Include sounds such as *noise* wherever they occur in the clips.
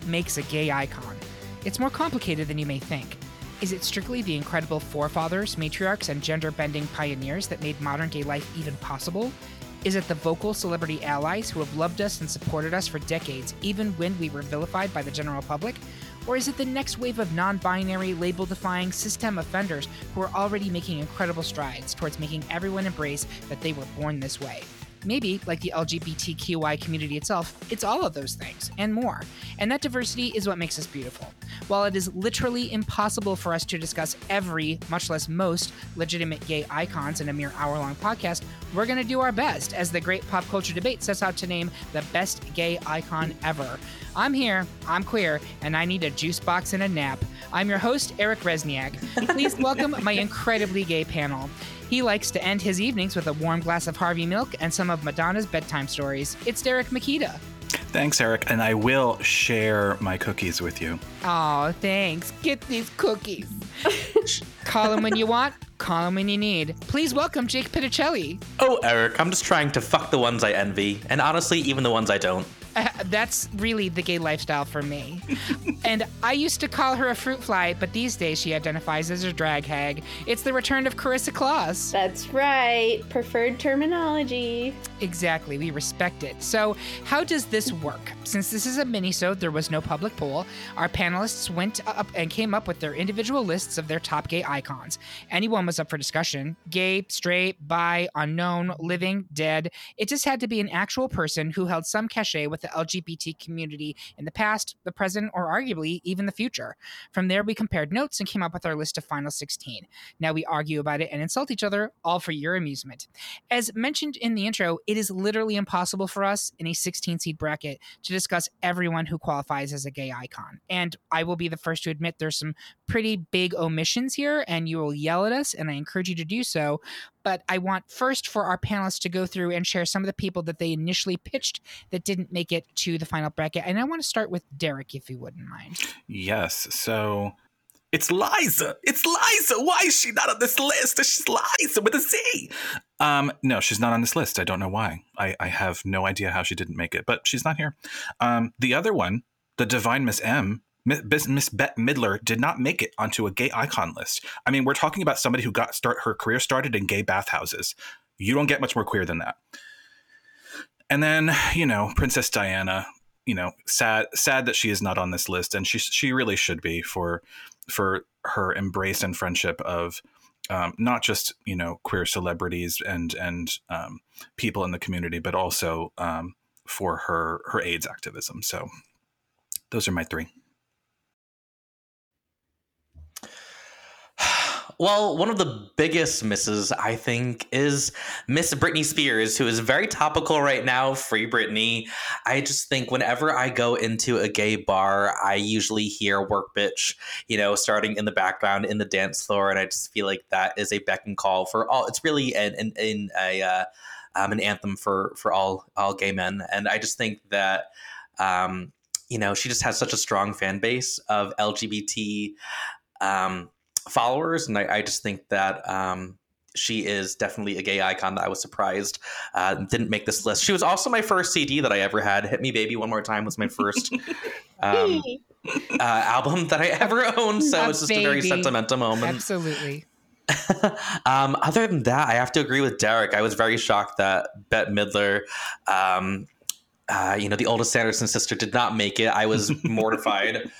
What makes a gay icon? It's more complicated than you may think. Is it strictly the incredible forefathers, matriarchs, and gender bending pioneers that made modern gay life even possible? Is it the vocal celebrity allies who have loved us and supported us for decades, even when we were vilified by the general public? Or is it the next wave of non binary, label defying system offenders who are already making incredible strides towards making everyone embrace that they were born this way? Maybe, like the LGBTQI community itself, it's all of those things and more. And that diversity is what makes us beautiful. While it is literally impossible for us to discuss every, much less most, legitimate gay icons in a mere hour long podcast, we're going to do our best as the great pop culture debate sets out to name the best gay icon ever. I'm here, I'm queer, and I need a juice box and a nap. I'm your host, Eric Rezsnyak. Please welcome my *laughs* incredibly gay panel. He likes to end his evenings with a warm glass of Harvey milk and some of Madonna's bedtime stories. It's Derek Mekita. Thanks, Eric, and I will share my cookies with you. Oh, thanks. Get these cookies. *laughs* Call him when you want, call him when you need. Please welcome Jake Pitochelli. Oh, Eric, I'm just trying to fuck the ones I envy, and honestly, even the ones I don't. Uh, that's really the gay lifestyle for me. and I used to call her a fruit fly, but these days she identifies as a drag hag. It's the return of Karissa Kloss. That's right. Preferred terminology. Exactly. We respect it. So, how does this work? Since this is a mini-sode, there was no public poll. Our panelists went up and came up with their individual lists of their top gay icons. Anyone was up for discussion. Gay, straight, bi, unknown, living, dead. It just had to be an actual person who held some cachet with the LGBT community in the past, the present, or arguably even the future. From there, we compared notes and came up with our list of final 16. Now we argue about it and insult each other, all for your amusement. As mentioned in the intro, it is literally impossible for us in a 16 seed bracket to discuss everyone who qualifies as a gay icon. And I will be the first to admit there's some pretty big omissions here, and you will yell at us, and I encourage you to do so but I want first for our panelists to go through and share some of the people that they initially pitched that didn't make it to the final bracket. And I want to start with Derek, if you wouldn't mind. Yes. So it's Liza. It's Liza. Why is she not on this list? She's Liza with a Z. Um, no, she's not on this list. I don't know why. I, I have no idea how she didn't make it, but she's not here. Um, the other one, the Divine Miss M, Miss Bette Midler did not make it onto a gay icon list. I mean, we're talking about somebody who got start her career started in gay bathhouses. You don't get much more queer than that. And then, you know, Princess Diana, you know, sad sad that she is not on this list and she she really should be for for her embrace and friendship of um, not just you know queer celebrities and and um, people in the community, but also um, for her her AIDS activism. So those are my three. Well, one of the biggest misses, I think, is Miss Britney Spears, who is very topical right now. Free Britney. I just think whenever I go into a gay bar, I usually hear "Work Bitch," you know, starting in the background in the dance floor, and I just feel like that is a beck and call for all. It's really an an, an a uh, um, an anthem for for all all gay men, and I just think that. Um, you know, she just has such a strong fan base of LGBT um, followers, and I, I just think that um, she is definitely a gay icon that I was surprised uh, didn't make this list. She was also my first CD that I ever had. Hit Me Baby One More Time was my first *laughs* um, uh, album that I ever owned, so it's just baby. a very sentimental moment. Absolutely. *laughs* um, other than that, I have to agree with Derek. I was very shocked that Bette Midler um, uh, you know, the oldest Sanderson sister did not make it. I was *laughs* mortified.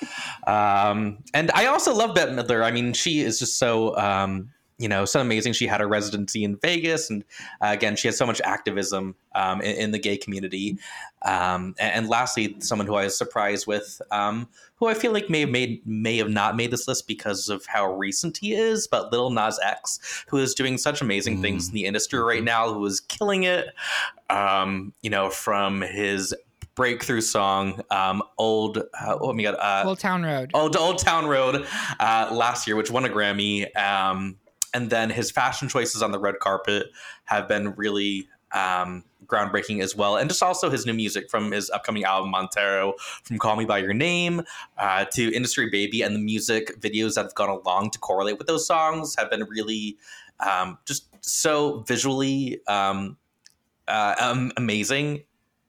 Um, and I also love Bette Midler. I mean, she is just so, um, you know, so amazing. She had a residency in Vegas. And uh, again, she had so much activism um, in, in, the gay community. Um, and, and, lastly, someone who I was surprised with, um, who I feel like may have made may have not made this list because of how recent he is, but Lil Nas X, who is doing such amazing mm. things in the industry right now, who is killing it. Um, you know, from his breakthrough song, um, "Old." Uh, oh my god, uh, Old Town Road. Old Old Town Road uh, last year, which won a Grammy. Um, and then his fashion choices on the red carpet have been really um, groundbreaking as well. And just also his new music from his upcoming album Montero, from Call Me by Your Name uh, to Industry Baby, and the music videos that have gone along to correlate with those songs have been really um, just so visually um, uh, amazing.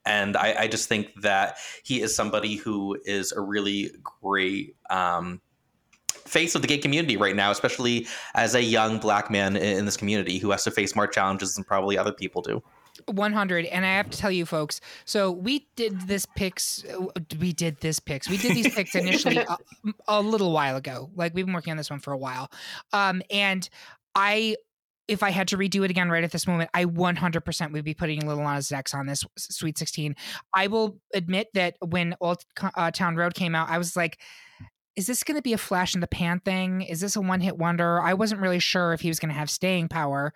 And I, I, just think that he is somebody who is a really great um, face of the gay community right now, especially as a young black man in this community who has to face more challenges than probably other people do. 100 and i have to tell you folks so we did this picks we did this picks we did these *laughs* picks initially a, a, little while ago like we've been working on this one for a while um and i if I had to redo it again right at this moment, I 100% would be putting Lil Nas X on this Sweet 16. I will admit that when Old uh, Town Road came out, I was like, is this going to be a flash in the pan thing? Is this a one hit wonder? I wasn't really sure if he was going to have staying power.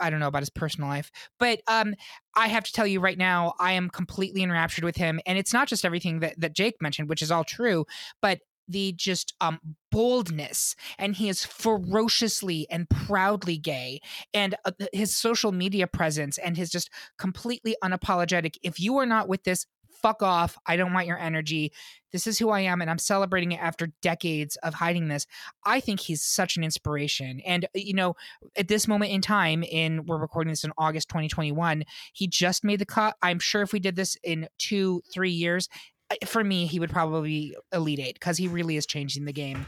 I don't know about his personal life, but um, I have to tell you right now, I am completely enraptured with him, and it's not just everything that that Jake mentioned, which is all true, but the just um boldness and he is ferociously and proudly gay and uh, his social media presence and his just completely unapologetic if you are not with this fuck off. I don't want your energy. This is who I am, and I'm celebrating it after decades of hiding this. I think he's such an inspiration. And, uh, you know, at this moment in time, in we're recording this in August 2021, he just made the cut. I'm sure if we did this in two, three years, uh, for me, he would probably be Elite Eight because he really is changing the game.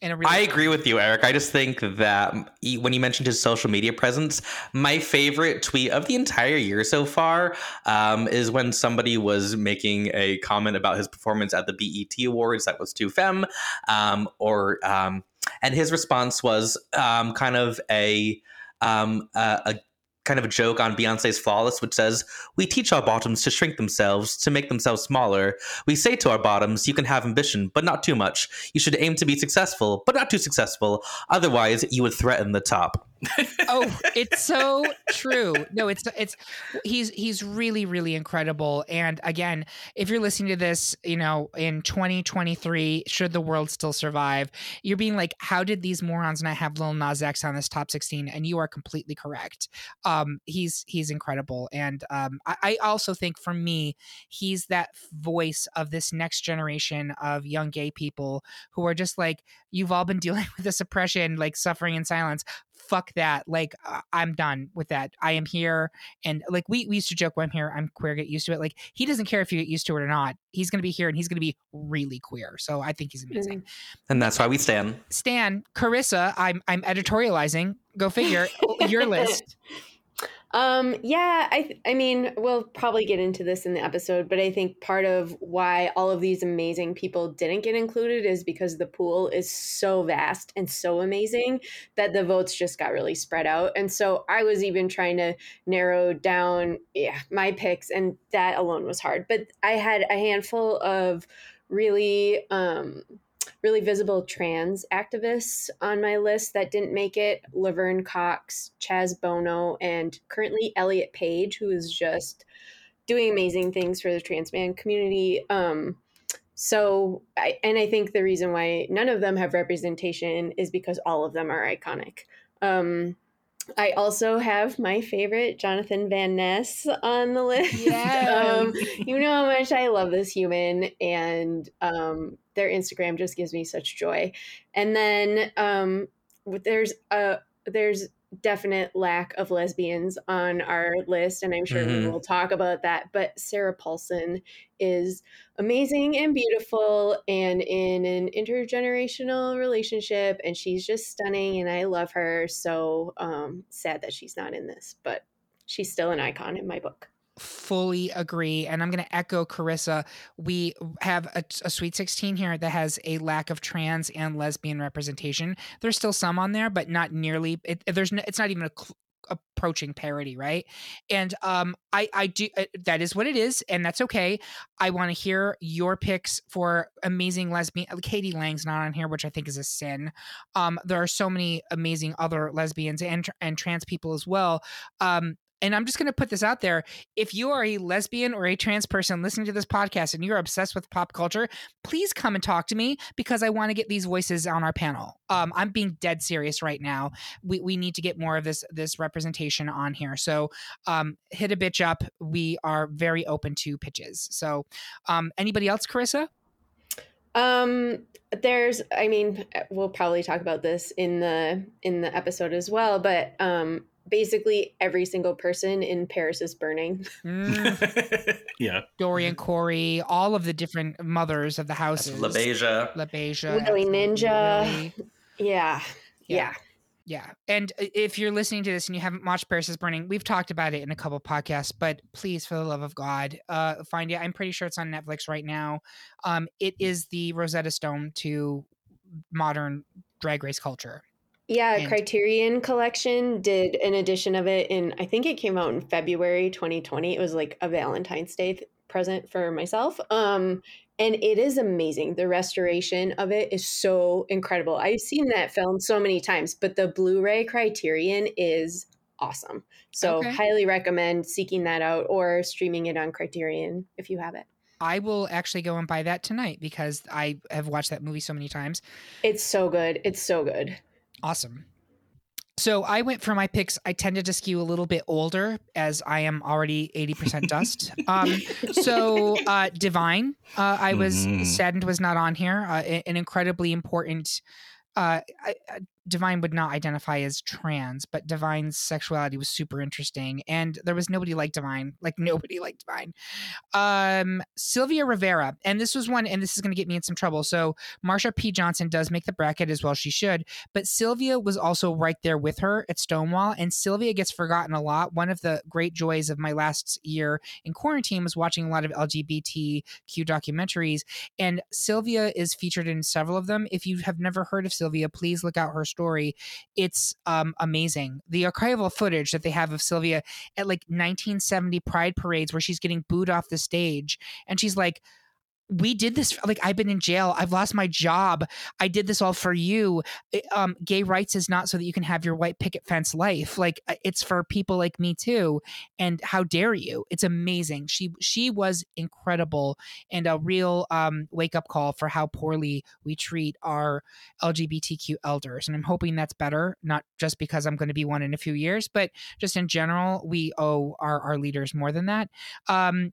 Really I agree with you, Eric. I just think that when you mentioned his social media presence, my favorite tweet of the entire year so far um, is when somebody was making a comment about his performance at the BET Awards. That was too femme, um, or um, and his response was um, kind of a um, a, a kind of a joke on Beyonce's Flawless, which says, We teach our bottoms to shrink themselves, to make themselves smaller. We say to our bottoms, You can have ambition, but not too much. You should aim to be successful, but not too successful. Otherwise, you would threaten the top oh, *laughs* it's so true. No, it's it's he's he's really really incredible. And again, if you're listening to this, you know, in 2023, should the world still survive, you're being like, how did these morons not have Lil Nas X on this top 16? And you are completely correct. Um, he's he's incredible, and um, I, I also think for me, he's that voice of this next generation of young gay people who are just like, you've all been *laughs* dealing with this oppression, like suffering in silence fuck that. Like, uh, I'm done with that. I am here. And like, we, we used to joke when I'm here, I'm queer, get used to it. Like, he doesn't care if you get used to it or not. He's going to be here and he's going to be really queer. So I think he's amazing. And that's why we stand. Stan, Karissa, I'm, I'm editorializing. Go figure *laughs* your list. Um, yeah, I I mean, we'll probably get into this in the episode, but I think part of why all of these amazing people didn't get included is because the pool is so vast and so amazing that the votes just got really spread out. And so I was even trying to narrow down yeah, my picks and that alone was hard. But I had a handful of really um really visible trans activists on my list that didn't make it Laverne Cox, Chaz Bono, and currently Elliot Page, who is just doing amazing things for the trans man community. Um, so, I, and I think the reason why none of them have representation is because all of them are iconic. Um, I also have my favorite Jonathan Van Ness on the list. Yeah. *laughs* um, you know how much I love this human, and um, their Instagram just gives me such joy. And then um, there's a there's definite lack of lesbians on our list, and I'm sure mm-hmm. we will talk about that. But Sarah Paulson is amazing and beautiful and in an intergenerational relationship, and she's just stunning, and I love her. So um, sad that she's not in this, but she's still an icon in my book fully agree. And I'm going to echo Karissa. We have a, a, Sweet 16 here that has a lack of trans and lesbian representation. There's still some on there, but not nearly. It, there's no, it's not even a cl- approaching parody right and um i i do uh, that is what it is and that's okay i want to hear your picks for amazing lesbian k.d. lang's not on here which i think is a sin um there are so many amazing other lesbians and and trans people as well um and I'm just going to put this out there. If you are a lesbian or a trans person listening to this podcast and you're obsessed with pop culture, please come and talk to me because I want to get these voices on our panel. Um, I'm being dead serious right now. We, we need to get more of this this representation on here. So um, hit a bitch up. We are very open to pitches. So um, anybody else, Karissa? Um, there's, I mean, we'll probably talk about this in the in the episode as well, but um, basically every single person in Paris is burning. Mm, *laughs* yeah. Dorian Corey, all of the different mothers of the houses. LaBeija. LaBeija. Willy Ninja. Willy. Yeah. Yeah. Yeah. Yeah. And if you're listening to this and you haven't watched Paris is Burning, we've talked about it in a couple podcasts, but please, for the love of God, uh, find it. I'm pretty sure it's on Netflix right now. Um, it is the Rosetta Stone to modern drag race culture. Yeah, And- Criterion Collection did an edition of it in I think it came out in February 2020. It was like a Valentine's Day th- present for myself. Um and it is amazing. The restoration of it is so incredible. I've seen that film so many times, but the Blu-ray Criterion is awesome. So Okay. highly recommend seeking that out or streaming it on Criterion if you have it. I will actually go and buy that tonight because I have watched that movie so many times. It's so good. It's so good. Awesome. So I went for my picks. I tended to skew a little bit older as I am already 80% *laughs* dust. Um, so uh, Divine, uh, I was Mhm. saddened was not on here. Uh, an incredibly important. Uh, I- Divine would not identify as trans, but Divine's sexuality was super interesting, and there was nobody like Divine, like nobody like Divine. Um, Sylvia Rivera, and this was one, and this is going to get me in some trouble. So Marsha P. Johnson does make the bracket as well. She should, but Sylvia was also right there with her at Stonewall, and Sylvia gets forgotten a lot. One of the great joys of my last year in quarantine was watching a lot of LGBTQ documentaries, and Sylvia is featured in several of them. If you have never heard of Sylvia, please look out her story. It's um, amazing. The archival footage that they have of Sylvia at like 1970 Pride parades where she's getting booed off the stage, and she's like, we did this like i've been in jail i've lost my job i did this all for you um gay rights is not so that you can have your white picket fence life like it's for people like me too and how dare you? It's amazing. She she was incredible and a real um wake up call for how poorly we treat our lgbtq elders and i'm hoping that's better not just because i'm going to be one in a few years but just in general we owe our our leaders more than that. Um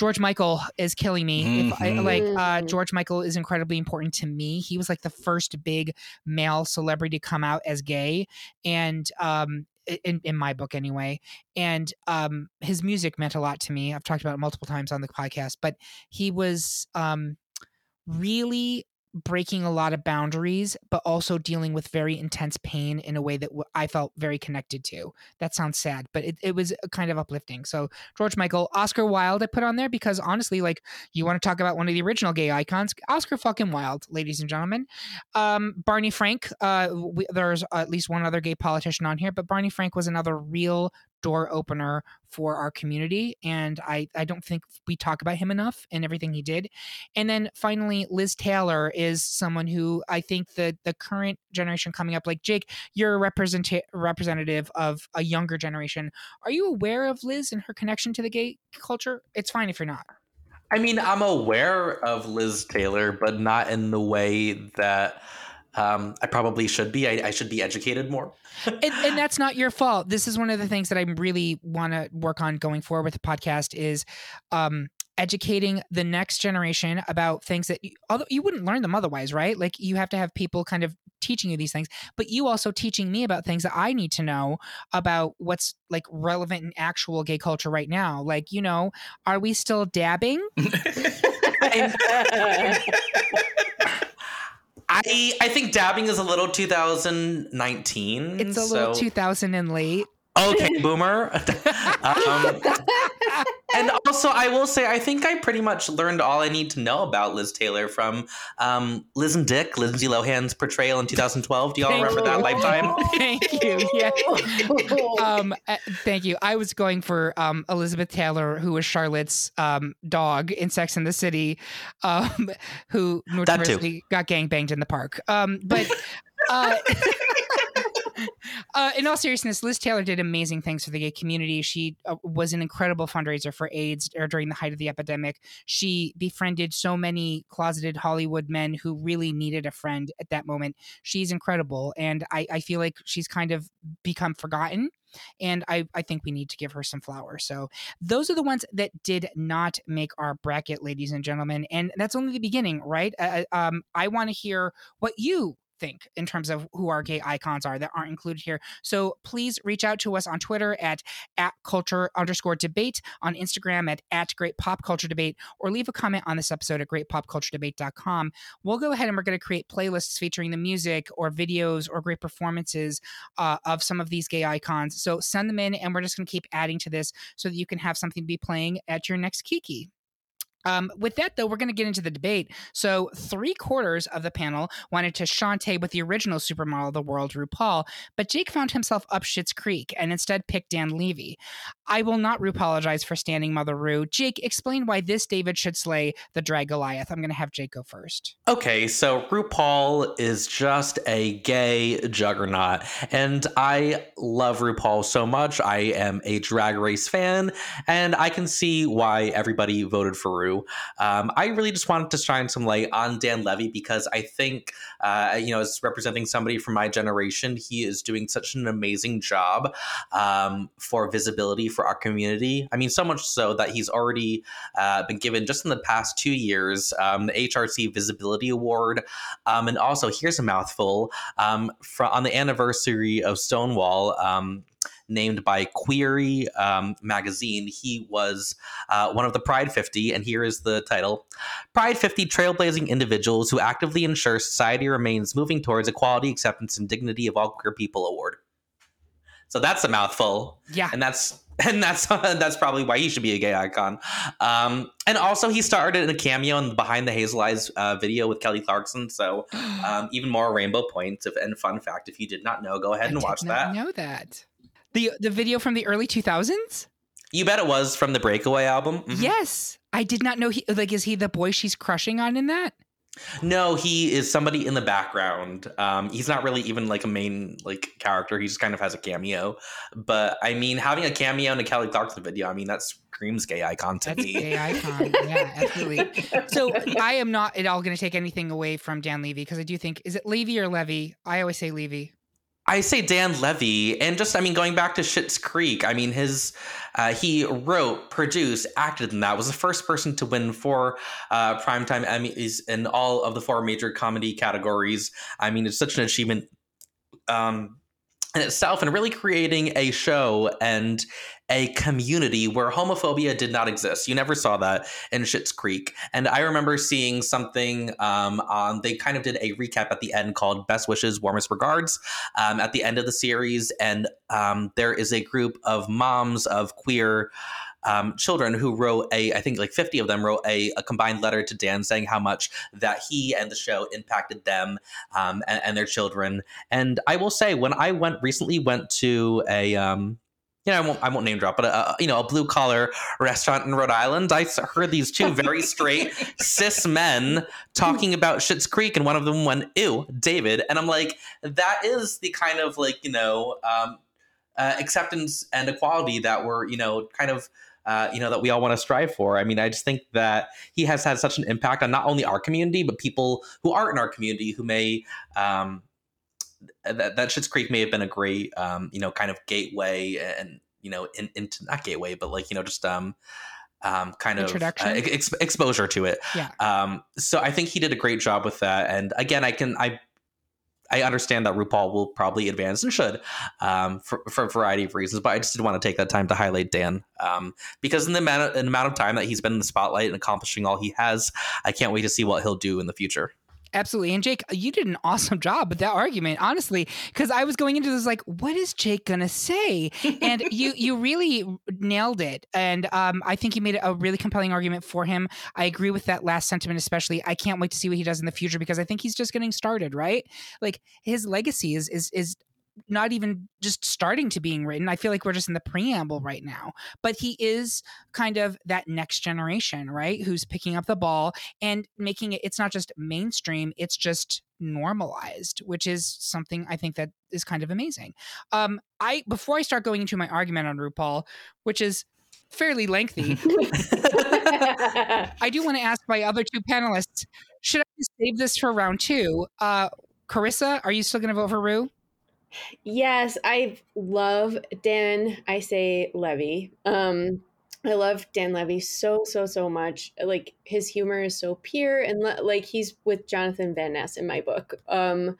George Michael is killing me. If I Mhm. like uh Mhm. George Michael is incredibly important to me. He was like the first big male celebrity to come out as gay and um in, in my book anyway and um his music meant a lot to me i've talked about it multiple times on the podcast but he was um really breaking a lot of boundaries but also dealing with very intense pain in a way that i felt very connected to. That sounds sad but it, it was kind of uplifting. So george michael oscar wilde i put on there because honestly like you want to talk about one of the original gay icons? Oscar fucking wilde ladies and gentlemen. Um, barney frank uh, we, there's at least one other gay politician on here but barney frank was another real door opener for our community and I, I don't think we talk about him enough and everything he did. And then finally liz taylor is someone who i think the the current generation coming up like jake you're a represent- representative of a younger generation. Are you aware of liz and her connection to the gay culture? It's fine if you're not. I mean, I'm aware of Liz Taylor, but not in the way that um, I probably should be. I, I should be educated more. *laughs* and, and that's not your fault. This is one of the things that I really want to work on going forward with the podcast is um, educating the next generation about things that you, although you wouldn't learn them otherwise, right? Like you have to have people kind of teaching you these things, but you also teaching me about things that I need to know about what's like relevant in actual gay culture right now. Like, you know, are we still dabbing? *laughs* *laughs* I I think dabbing is a little 2019. It's a little so- 2000 and late. Okay, boomer. *laughs* um, and also, I will say, I think I pretty much learned all I need to know about Liz Taylor from um, Liz and Dick, Lindsay Lohan's portrayal in 2012. Do y'all Thank remember that lifetime? *laughs* Thank you. Yeah. *laughs* um, uh, thank you. I was going for um, Elizabeth Taylor, who was Charlotte's um, dog in Sex and the City, um, who That too. notoriously got gangbanged in the park. Um, but uh, *laughs* uh, in all seriousness, Liz Taylor did amazing things for the gay community. She uh, was an incredible fundraiser for AIDS or during the height of the epidemic. She befriended so many closeted Hollywood men who really needed a friend at that moment. She's incredible, and I, I feel like she's kind of become forgotten and I, I think we need to give her some flowers. So those are the ones that did not make our bracket, ladies and gentlemen, and that's only the beginning, right? Uh, uh um, I want to hear what you think in terms of who our gay icons are that aren't included here. So please reach out to us on Twitter at at culture underscore debate, on Instagram at at great pop culture debate, or leave a comment on this episode at greatpopculturedebate.com. We'll go ahead and we're going to create playlists featuring the music or videos or great performances uh, of some of these gay icons. So send them in, and we're just going to keep adding to this so that you can have something to be playing at your next Kiki. Um, with that, though, we're going to get into the debate. So, three quarters of the panel wanted to shantay with the original supermodel of the world, RuPaul, but Jake found himself up Schitt's Creek and instead picked Dan Levy. I will not apologize for standing Mother Ru. Jake, explain why this David should slay the drag Goliath. I'm going to have Jake go first. Okay, so RuPaul is just a gay juggernaut, and I love RuPaul so much. I am a drag race fan, and I can see why everybody voted for Ru. Um, I really just wanted to shine some light on Dan Levy because I think, uh, you know, as representing somebody from my generation, he is doing such an amazing job um, for visibility for our community. I mean, so much so that he's already uh, been given just in the past two years um, the HRC Visibility Award. Um, and also, here's a mouthful um, from, on the anniversary of Stonewall. Named by Queerty um, magazine. He was uh, one of the Pride 50, and here is the title Pride 50 Trailblazing Individuals Who Actively Ensure Society Remains Moving Towards Equality, Acceptance, and Dignity of All Queer People Award. So that's a mouthful. Yeah. And that's *laughs* and that's *laughs* that's probably why he should be a gay icon. Um, and also, he started in a cameo in the Behind the Hazel Eyes uh, video with Kelly Clarkson. So, *gasps* um, even more rainbow points. If, and fun fact, if you did not know, go ahead I and watch that. Know that the the video from the early 2000s? You bet it was from the Breakaway album. Mm-hmm. Yes. I did not know he like is he the boy she's crushing on in that? No, he is somebody in the background. Um, he's not really even like a main like character. He just kind of has a cameo. But I mean, having a cameo in a Kelly Clarkson video, I mean, that screams gay icon to That's me. Gay icon, *laughs* yeah, absolutely. So I am not at all going to take anything away from Dan Levy because I do think is it Levy or Levy? I always say Levy. I say Dan Levy, and just I mean going back to Schitt's Creek. I mean his uh, he wrote, produced, acted in that. Was the first person to win four uh, primetime Emmys in all of the four major comedy categories. I mean it's such an achievement. Um, in itself and really creating a show and a community where homophobia did not exist. You never saw that in Schitt's Creek. And I remember seeing something um, on, they kind of did a recap at the end called Best Wishes, Warmest Regards um, at the end of the series. And um, there is a group of moms of queer um, children who wrote a, I think like 50 of them wrote a, a, combined letter to Dan saying how much that he and the show impacted them um, and, and, their children. And I will say, when I went recently, went to a, um, you know, I won't, I won't name drop, but a, you know, a blue collar restaurant in Rhode Island. I heard these two very *laughs* straight cis men talking about Schitt's Creek, and one of them went, "Ew, David," and I'm like, that is the kind of like you know um, uh, acceptance and equality that we're you know kind of uh, you know that we all want to strive for. I mean, I just think that he has had such an impact on not only our community but people who aren't in our community who may. Um, that, that Schitt's Creek may have been a great, um, you know, kind of gateway and you know, in, into not gateway, but like you know, just um, um, kind of uh, ex- exposure to it. Yeah. Um, so I think he did a great job with that. And again, I can I I understand that RuPaul will probably advance and should um, for, for a variety of reasons, but I just did want to take that time to highlight Dan um, because in the, amount of, in the amount of time that he's been in the spotlight and accomplishing all he has, I can't wait to see what he'll do in the future. Absolutely. And Jake, you did an awesome job with that argument, honestly, because I was going into this like, what is Jake gonna say? And you you really nailed it. And um, I think you made a really compelling argument for him. I agree with that last sentiment, especially. I can't wait to see what he does in the future because I think he's just getting started, right? Like his legacy is is is not even just starting to being written. I feel like we're just in the preamble right now. But he is kind of that next generation, right? Who's picking up the ball and making it, it's not just mainstream, it's just normalized, which is something I think that is kind of amazing. Um, I before I start going into my argument on RuPaul, which is fairly lengthy, *laughs* I do want to ask my other two panelists: Should I save this for round two? Uh, Karissa, are you still going to vote for Ru? Yes, I love Dan. I say Levy. Um, I love Dan Levy so so so much. Like his humor is so pure and le- like he's with Jonathan Van Ness in my book. Um,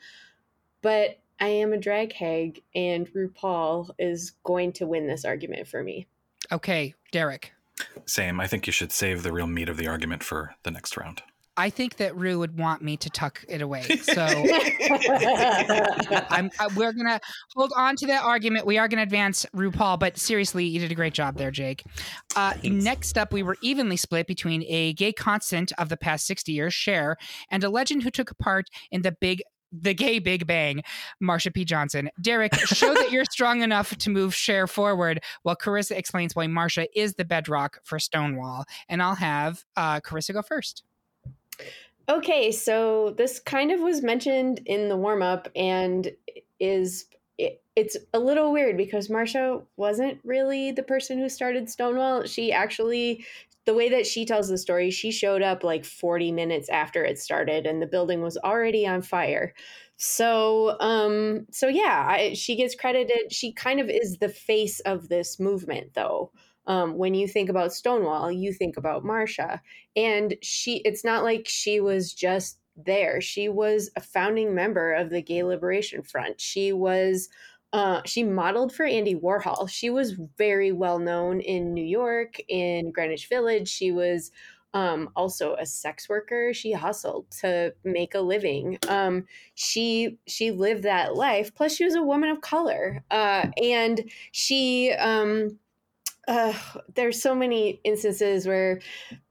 but I am a drag hag, and RuPaul is going to win this argument for me. Okay, Derek. Same. I think you should save the real meat of the argument for the next round. I think that Ru would want me to tuck it away. *laughs* So I'm, we're going to hold on to that argument. We are going to advance RuPaul, but seriously, you did a great job there, Jake. Uh, next up, we were evenly split between a gay constant of the past 60 years, Cher, and a legend who took part in the big the gay Big Bang, Marsha P. Johnson. Derek, show that you're strong *laughs* enough to move Cher forward while Karissa explains why Marsha is the bedrock for Stonewall. And I'll have uh, Karissa go first. Okay, so this kind of was mentioned in the warm up and is it, it's a little weird because Marsha wasn't really the person who started Stonewall. She actually the way that she tells the story, she showed up like 40 minutes after it started and the building was already on fire. So, um so yeah, I, she gets credited. She kind of is the face of this movement though. Um, when you think about Stonewall, you think about Marsha. And she, it's not like she was just there. She was a founding member of the Gay Liberation Front. She was, uh, she modeled for Andy Warhol. She was very well known in New York, in Greenwich Village. She was um, also a sex worker. She hustled to make a living. Um, she she lived that life. Plus, she was a woman of color, uh, and she um, uh, there's so many instances where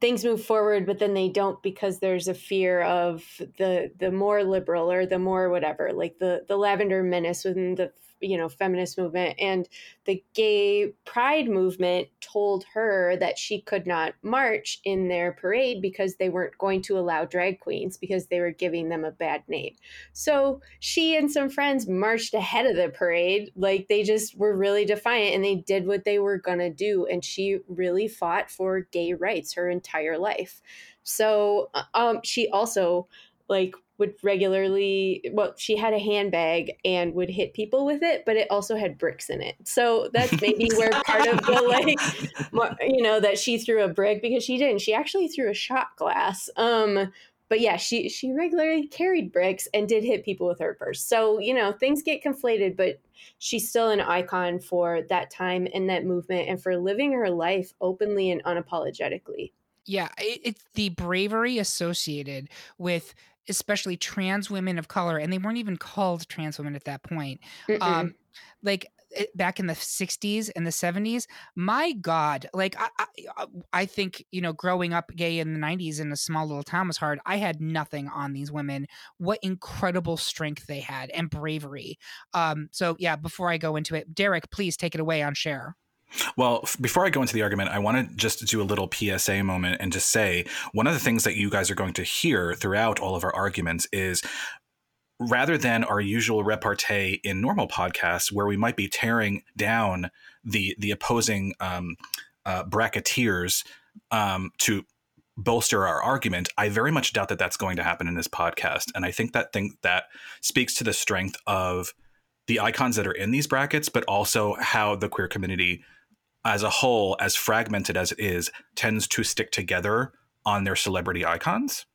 things move forward, but then they don't because there's a fear of the the more liberal or the more whatever, like the the lavender menace within the you know feminist movement and the gay pride movement told her that she could not march in their parade because they weren't going to allow drag queens because they were giving them a bad name. So she and some friends marched ahead of the parade like they just were really defiant and they did what they were going to do and she really fought for gay rights her entire life. So uh, um, she also like would regularly well she had a handbag and would hit people with it but it also had bricks in it. So that's maybe *laughs* where part of the like you know that she threw a brick because she didn't. She actually threw a shot glass. Um but yeah she she regularly carried bricks and did hit people with her purse. So you know things get conflated but she's still an icon for that time and that movement and for living her life openly and unapologetically. Yeah it, it's the bravery associated with especially trans women of color, and they weren't even called trans women at that point. Um, like eh, back in the 60s and the 70s my god like I, I, uh, I think you know growing up gay in the 90s in a small little town was hard. I had nothing on these women. What incredible strength they had and bravery. Um so yeah before i go into it derek please take it away on Cher well, before I go into the argument, I want to just do a little PSA moment and just say one of the things that you guys are going to hear throughout all of our arguments is rather than our usual repartee in normal podcasts where we might be tearing down the the opposing um, uh, bracketeers um, to bolster our argument, I very much doubt that that's going to happen in this podcast, and I think that thing that speaks to the strength of the icons that are in these brackets, but also how the queer community as a whole, as fragmented as it is, tends to stick together on their celebrity icons.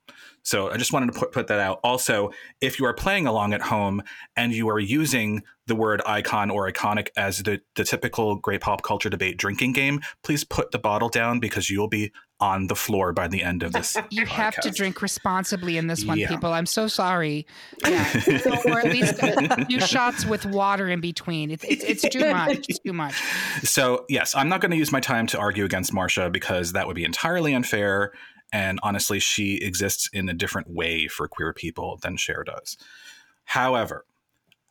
So I just wanted to put, put that out. Also, if you are playing along at home and you are using the word icon or iconic as the, the typical great pop culture debate drinking game, please put the bottle down because you'll be on the floor by the end of this. *laughs* You podcast. have to drink responsibly in this one, Yeah. people. I'm so sorry. Yeah. *laughs* or at least a *laughs* few shots with water in between. It's, it's, it's too much. It's too much. So, yes, I'm not going to use my time to argue against Marsha because that would be entirely unfair. And honestly, she exists in a different way for queer people than Cher does. However,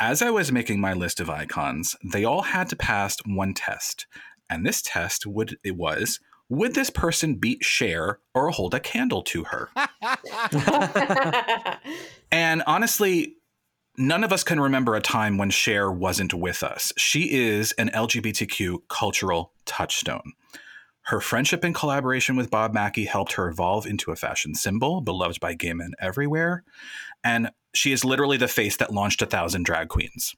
as I was making my list of icons, they all had to pass one test. And this test would it was would this person beat Cher or hold a candle to her? *laughs* *laughs* and honestly, none of us can remember a time when Cher wasn't with us. She is an LGBTQ cultural touchstone. Her friendship and collaboration with Bob Mackie helped her evolve into a fashion symbol, beloved by gay men everywhere. And she is literally the face that launched a thousand drag queens.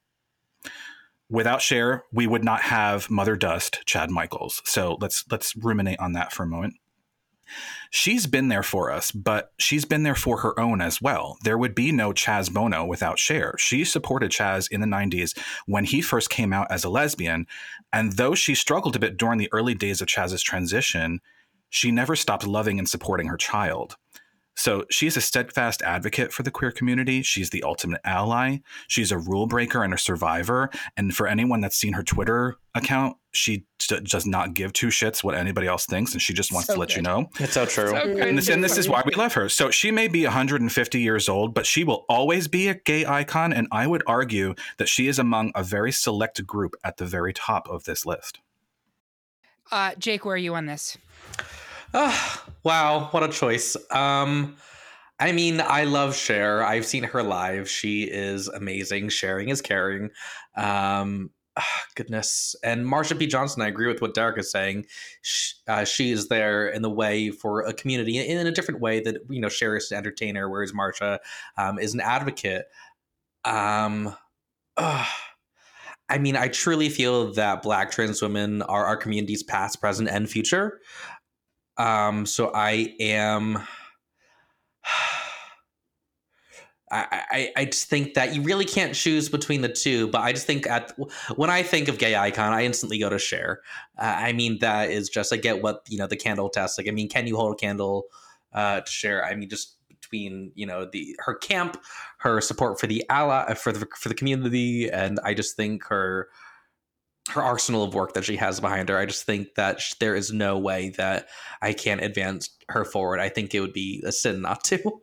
Without Cher, we would not have Mother Dust, Chad Michaels. So let's let's ruminate on that for a moment she's been there for us, but she's been there for her own as well. There would be no Chaz Bono without Cher. She supported Chaz in the 90s when he first came out as a lesbian. And though she struggled a bit during the early days of Chaz's transition, she never stopped loving and supporting her child. So she's a steadfast advocate for the queer community. She's the ultimate ally. She's a rule breaker and a survivor. And for anyone that's seen her Twitter account, she d- does not give two shits what anybody else thinks, and she just wants so to let good. you know. It's so true. So and, this, and this is why we love her. So she may be 150 years old, but she will always be a gay icon. And I would argue that she is among a very select group at the very top of this list. Uh, Jake, where are you on this? Oh, *sighs* wow, what a choice. Um, I mean, I love Cher. I've seen her live. She is amazing. Sharing is caring. Um, oh, *sighs* goodness. And Marsha P. Johnson, I agree with what Derek is saying. She, uh, she is there in the way for a community in, in, a different way that, you know, Cher is an entertainer, whereas Marsha um, is an advocate. Um, uh, *sighs* I mean, I truly feel that Black trans women are our community's past, present, and future. Um, so I am. *sighs* I, I, I just think that you really can't choose between the two, but I just think at when I think of gay icon, I instantly go to Cher. Uh, I mean, that is just I get what you know the candle test. Like, I mean, can you hold a candle uh, to Cher? I mean, just between you know the her camp, her support for the ally for the for the community, and I just think her her arsenal of work that she has behind her. I just think that sh- there is no way that I can't advance her forward. I think it would be a sin not to.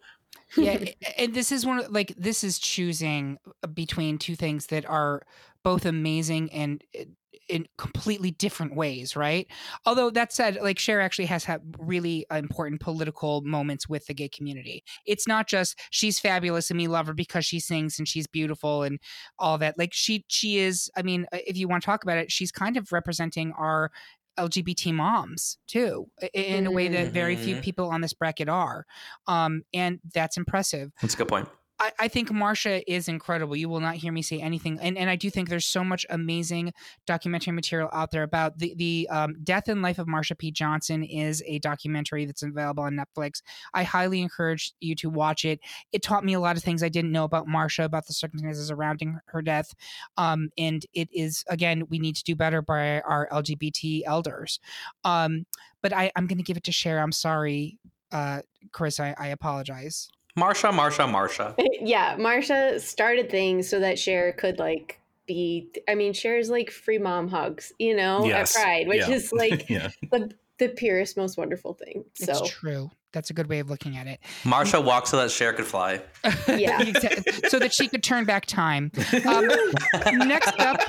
yeah, *laughs* and this is one of like this is choosing between two things that are both amazing and eh, in completely different ways, right? Although that said, like Cher actually has had really important political moments with the gay community. It's not just she's fabulous and we love her because she sings and she's beautiful and all that. Like she she is, I mean, uh, if you want to talk about it, she's kind of representing our LGBT moms too, in a way that very few mm-hmm. people on this bracket are. Um, and that's impressive. That's a good point. I, I think Marsha is incredible. You will not hear me say anything, and and I do think there's so much amazing documentary material out there about the the um, death and life of Marsha P. Johnson is a documentary that's available on Netflix. I highly encourage you to watch it. It taught me a lot of things I didn't know about Marsha, about the circumstances surrounding her death, um, and it is again we need to do better by our LGBT elders. Um, but I, I'm going to give it to Cher. I'm sorry, uh, Chris. I, I apologize. Marsha, Marsha, Marsha. *laughs* yeah, Marsha started things so that Cher could like be. I mean, Cher's like free mom hugs, you know, yes. at Pride, which yeah. is like *laughs* yeah. the the purest, most wonderful thing. So it's true. That's a good way of looking at it. Marsha walked so that Cher could fly. *laughs* Yeah. *laughs* so that she could turn back time. Um, *laughs* next up,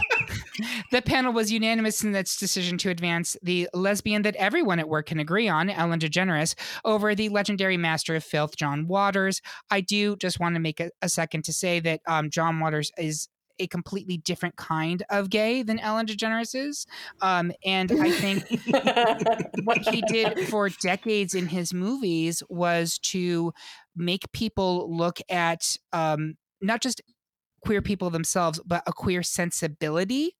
the panel was unanimous in its decision to advance the lesbian that everyone at work can agree on, Ellen DeGeneres, over the legendary master of filth, John Waters. I do just want to make a, a second to say that um, John Waters is a completely different kind of gay than Ellen DeGeneres is. Um, and I think *laughs* what he did for decades in his movies was to make people look at um, not just queer people themselves, but a queer sensibility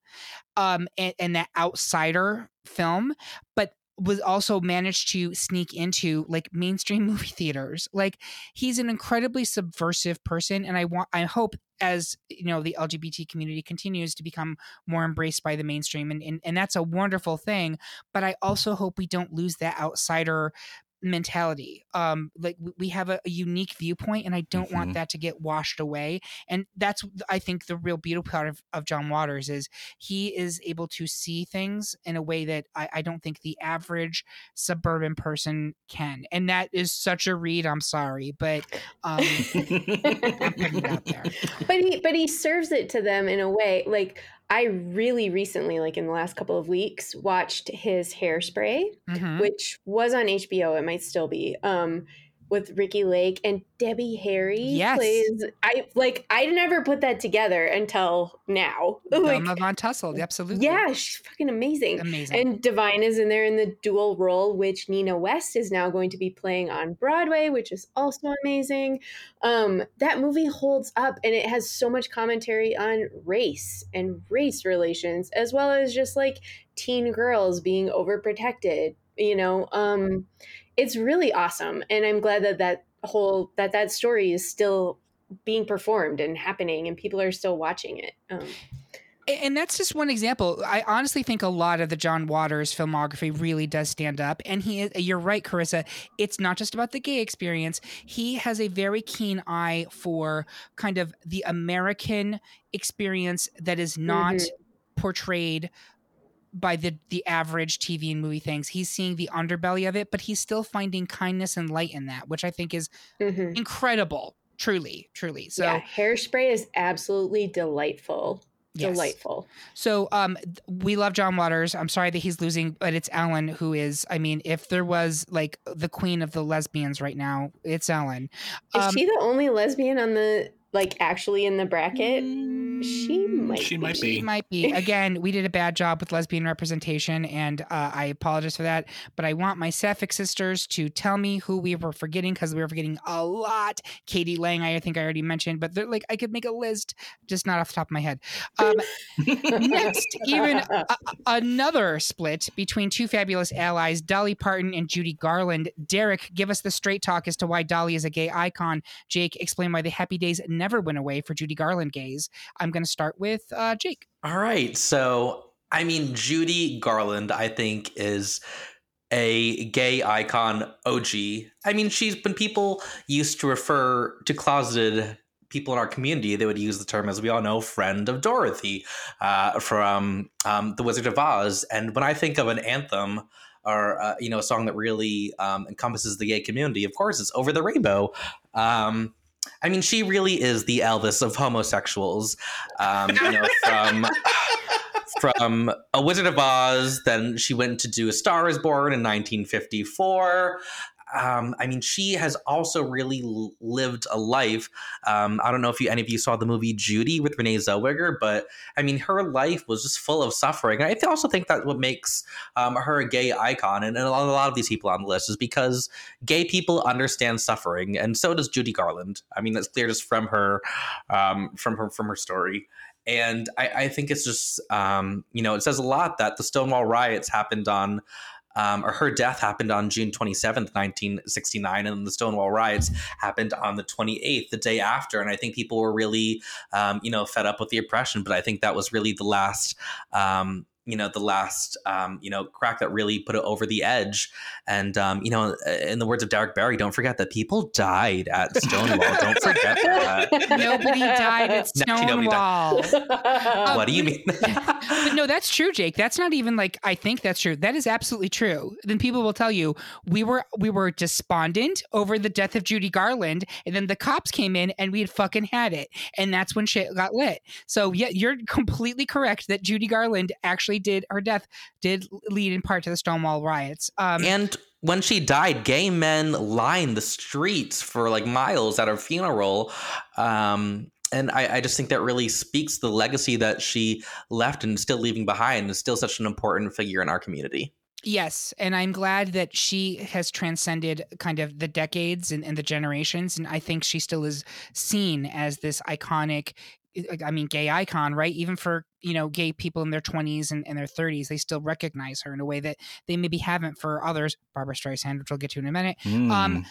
um, and, and that outsider film. But was also managed to sneak into like mainstream *laughs* movie theaters. Like he's an incredibly subversive person and I want I hope as you know the LGBT community continues to become more embraced by the mainstream and and, and that's a wonderful thing, but I also hope we don't lose that outsider mentality. Um, like we have a, a unique viewpoint, and I don't Mhm. want that to get washed away. And that's I think the real beautiful part of, of John Waters is he is able to see things in a way that I, I don't think the average suburban person can. And that is such a read. I'm sorry, but um, *laughs* I'm putting it out there. but he but he serves it to them in a way like I really recently, like in the last couple of weeks, watched his hairspray, Mhm. which was on HBO. It might still be. Um, with Ricki Lake and Debbie Harry Yes. plays. I like. I never put that together until now. *laughs* Like, Velma Von Tussle, absolutely. yeah, she's fucking amazing. Amazing. And Divine is in there in the dual role, which Nina West is now going to be playing on Broadway, which is also amazing. Um, that movie holds up and it has so much commentary on race and race relations, as well as just like teen girls being overprotected. You know, um, it's really awesome, and I'm glad that that whole that that story is still being performed and happening, and people are still watching it. Um, And that's just one example. I honestly think a lot of the John Waters filmography really does stand up. And he is, you're right, Karissa. It's not just about the gay experience. He has a very keen eye for kind of the American experience that is not Mhm. portrayed by the the average TV and movie things. He's seeing the underbelly of it, but he's still finding kindness and light in that, which I think is mhm. incredible. Truly, truly. So yeah, hairspray is absolutely delightful. yes. Delightful. So um we love John Waters. I'm sorry that he's losing, but it's Ellen who is I mean, if there was like the queen of the lesbians right now, it's Ellen. Is Um, she the only lesbian on the like actually in the bracket? She might. She might She be. might be. *laughs* Again, we did a bad job with lesbian representation, and uh, I apologize for that. But I want my Sapphic sisters to tell me who we were forgetting because we were forgetting a lot. k.d. lang, I think I already mentioned, but they're like I could make a list, just not off the top of my head. Um, *laughs* next, even a- a- another split between two fabulous allies, Dolly Parton and Judy Garland. Derek, give us the straight talk as to why Dolly is a gay icon. Jake, explain why the happy days never went away for Judy Garland gays. I'm going to start with uh, Jake. All right. So, I mean, Judy Garland, I think, is a gay icon OG. I mean, she's been people used to refer to closeted people in our community. They would use the term, as we all know, friend of Dorothy uh, from um, The Wizard of Oz. And when I think of an anthem, or uh, you know, a song that really um, encompasses the gay community, of course, it's "Over the Rainbow." Um, I mean, she really is the Elvis of homosexuals. Um, you know, from *laughs* from A Wizard of Oz. Then she went to do A Star Is Born in 1954. Um, I mean, she has also really lived a life. Um, I don't know if you, any of you saw the movie Judy with Renee Zellweger, but I mean, her life was just full of suffering. I also think that what makes um, her a gay icon, and, and a, lot, a lot of these people on the list, is because gay people understand suffering, and so does Judy Garland. I mean, that's clear just from her, um, from her, from her story and I, I think it's just um, you know it says a lot that the Stonewall riots happened on um, or her death happened on June 27th 1969 and the Stonewall riots happened on the 28th the day after. And I think people were really um, you know fed up with the oppression but I think that was really the last um, you know the last um, you know crack that really put it over the edge and um, you know in the words of Derek Barry don't forget that people died at Stonewall *laughs* don't forget that Nobody died at Actually, *laughs* nobody died. Stonewall. *laughs* what do you mean but no, that's true, Jake. That's not even like I think that's true. That is absolutely true. Then people will tell you we were we were despondent over the death of Judy Garland, and then the cops came in and we had fucking had it, and that's when shit got lit. So yeah, you're completely correct that Judy Garland actually did her death did lead in part to the Stonewall riots. Um, And when she died, gay men lined the streets for like miles at her funeral. Um, and I, I just think that really speaks the legacy that she left and still leaving behind is still such an important figure in our community. Yes, and I'm glad that she has transcended kind of the decades and, and the generations, and I think she still is seen as this iconic I mean, gay icon, right? Even for you know gay people in their 20s and, and their 30s, they still recognize her in a way that they maybe haven't for others. Barbra Streisand, which we'll get to in a minute. Mm. Um,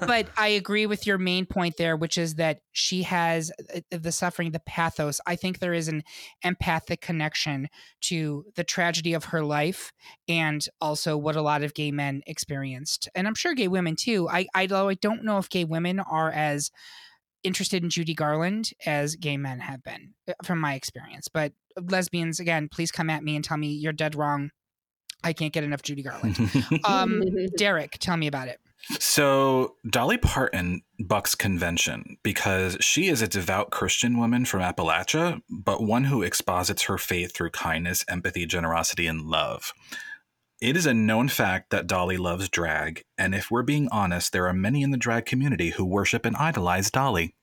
*laughs* but I agree with your main point there, which is that she has uh, the suffering, the pathos. I think there is an empathic connection to the tragedy of her life and also what a lot of gay men experienced, and I'm sure gay women too. I I, I don't know if gay women are as interested in Judy Garland as gay men have been, uh, from my experience. But lesbians, again, please come at me and tell me you're dead wrong. I can't get enough Judy Garland. Um, *laughs* Derek, tell me about it. So Dolly Parton bucks convention because she is a devout Christian woman from Appalachia, but one who exposits her faith through kindness, empathy, generosity, and love. It is a known fact that Dolly loves drag, and if we're being honest, there are many in the drag community who worship and idolize Dolly.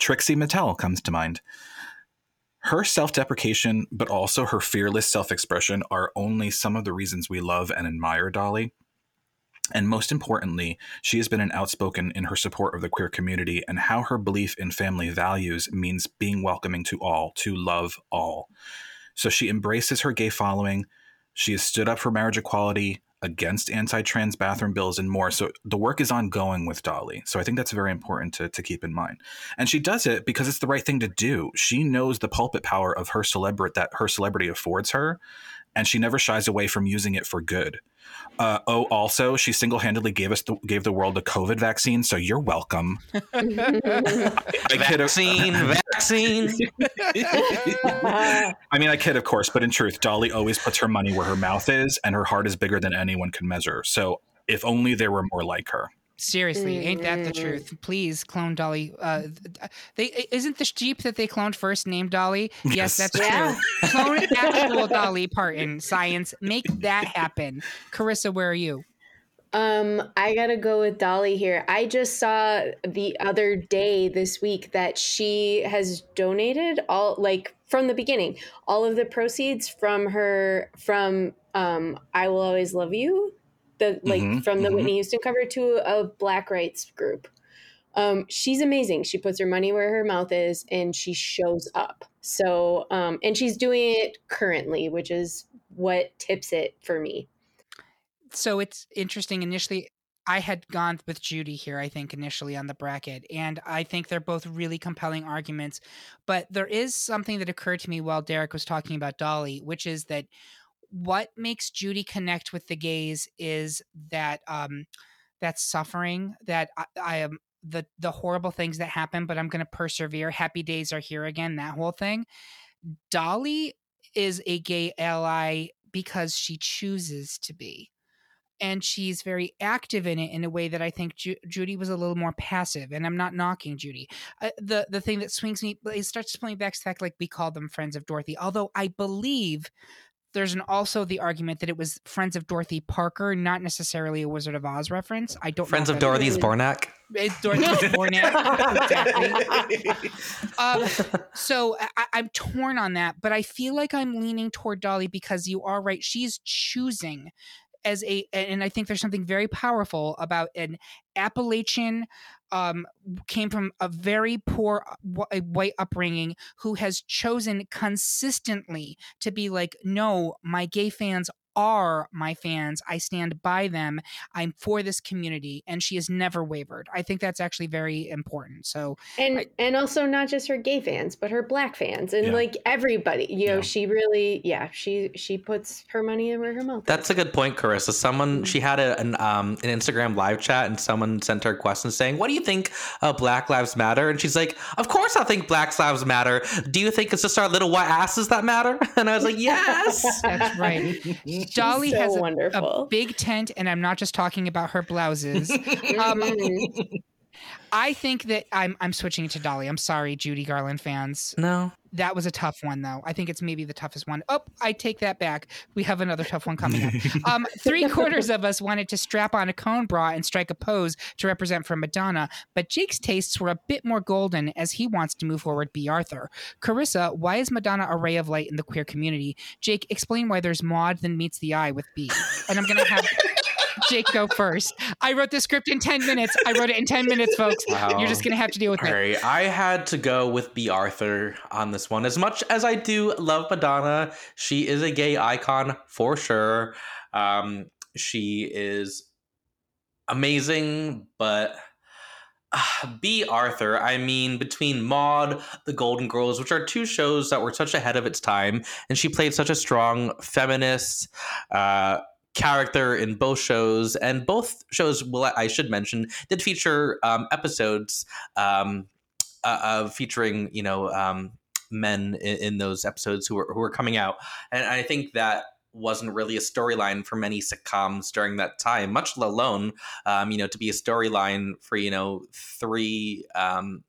Trixie Mattel comes to mind. Her self deprecation, but also her fearless self expression, are only some of the reasons we love and admire Dolly. And most importantly, she has been an outspoken in her support of the queer community and how her belief in family values means being welcoming to all, to love all. So she embraces her gay following, she has stood up for marriage equality, against anti-trans bathroom bills and more. So the work is ongoing with Dolly. So I think that's very important to, to keep in mind. And she does it because it's the right thing to do. She knows the pulpit power of her celebrity that her celebrity affords her, and she never shies away from using it for good. Uh, oh, also, she single-handedly gave us the, gave the world a COVID vaccine, so you're welcome. *laughs* *laughs* I, I kid, vaccine, *laughs* vaccine. *laughs* I mean, I kid, of course, but in truth, Dolly always puts her money where her mouth is, and her heart is bigger than anyone can measure. So, if only there were more like her. Seriously, ain't that the truth? Please clone Dolly. Uh, they isn't the sheep that they cloned first named Dolly? Yes, Yes. that's Yeah. true. Clone actual *laughs* Dolly Parton. Science, make that happen. Karissa, where are you? Um, I gotta go with Dolly here. I just saw the other day this week that she has donated all like from the beginning, all of the proceeds from her from um I Will Always Love You, the like Mhm, from the mhm. Whitney Houston cover to a black rights group. Um, she's amazing. She puts her money where her mouth is and she shows up. So um and she's doing it currently, which is what tips it for me. So it's interesting. Initially, I had gone with Judy here, I think, initially on the bracket. And I think they're both really compelling arguments. But there is something that occurred to me while Derek was talking about Dolly, which is that what makes Judy connect with the gays is that um that suffering that I, I am the the horrible things that happen, but I'm gonna persevere. Happy days are here again, that whole thing. Dolly is a gay ally because she chooses to be and she's very active in it in a way that I think Ju- Judy was a little more passive. And I'm not knocking Judy. Uh, the the thing that swings me, it starts to playing back to the fact like we call them friends of Dorothy. Although I believe there's an also the argument that it was friends of Dorothy Parker, not necessarily a Wizard of Oz reference. I don't. Friends of Dorothy's Bornak. It's Dorothy Bornak. exactly. Um, so I, I'm torn on that, but I feel like I'm leaning toward Dolly because you are right. She's choosing as a, and I think there's something very powerful about an Appalachian, um, came from a very poor uh, white upbringing who has chosen consistently to be like, no, my gay fans are my fans. I stand by them. I'm for this community, and she has never wavered. I think that's actually very important. So and I- and also not just her gay fans but her black fans and Yeah. like everybody you know Yeah. she really yeah she she puts her money where her mouth That's a good point, Karissa. Someone she had a, an um an Instagram live chat, and someone sent her a question saying, "What do you think of Black Lives Matter?" And she's like, "Of course, I think Black Lives Matter. Do you think it's just our little white asses that matter?" *laughs* And I was like, *laughs* "Yes." that's right. *laughs* Dolly so has a, a big tent, and I'm not just talking about her blouses. *laughs* um. I think that I'm I'm switching to Dolly. I'm sorry, Judy Garland fans. no. That was a tough one, though. I think it's maybe the toughest one. Oh, I take that back. We have another tough one coming up. *laughs* Um, three quarters of us wanted to strap on a cone bra and strike a pose to represent for Madonna, but Jake's tastes were a bit more golden as he wants to move forward Bea Arthur. Karissa, why is Madonna a ray of light in the queer community? Jake, explain why there's Maude then meets the eye with Bea. And I'm gonna have Jake go first. I wrote the script in 10 minutes. I wrote it in 10 minutes, folks. Wow. You're just going to have to deal with All it. I had to go with Bea Arthur on this one. As much as I do love Madonna, she is a gay icon for sure. Um, she is amazing, but uh, Bea Arthur, I mean, between Maude, The Golden Girls, which are two shows that were such ahead of its time, and she played such a strong feminist uh, character in both shows, and both shows, well, I should mention, did feature um, episodes um, uh, of featuring, you know, um, men in, in those episodes who were who were coming out, and I think that wasn't really a storyline for many sitcoms during that time, much alone, um, you know, to be a storyline for you know three um,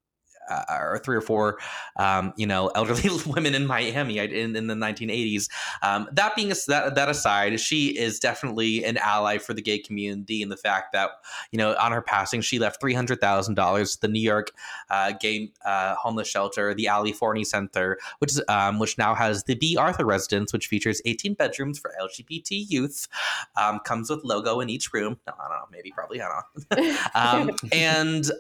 uh, or three or four, um, you know, *laughs* elderly women in Miami in, in the 1980s. Um, that being that, that aside, she is definitely an ally for the gay community in the fact that, you know, on her passing, she left $300,000 to the New York uh, gay uh, homeless shelter, the Ali Forney Center, which is, um, which now has the Bea Arthur residence, which features 18 bedrooms for LGBT youth, um, comes with logo in each room. No, I don't know, maybe, probably, I don't *laughs* um, and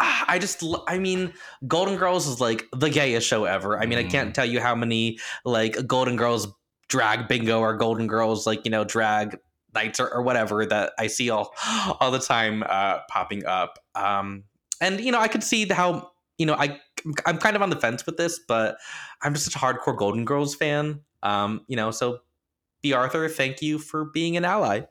I just, I mean, Golden Girls is like the gayest show ever. I mean, I can't tell you how many like Golden Girls drag bingo or Golden Girls like you know drag nights or, or whatever that I see all *gasps* all the time uh, popping up. Um, and you know, I could see how you know I I'm kind of on the fence with this, but I'm just such a hardcore Golden Girls fan. Um, you know, so Bea Arthur, thank you for being an ally.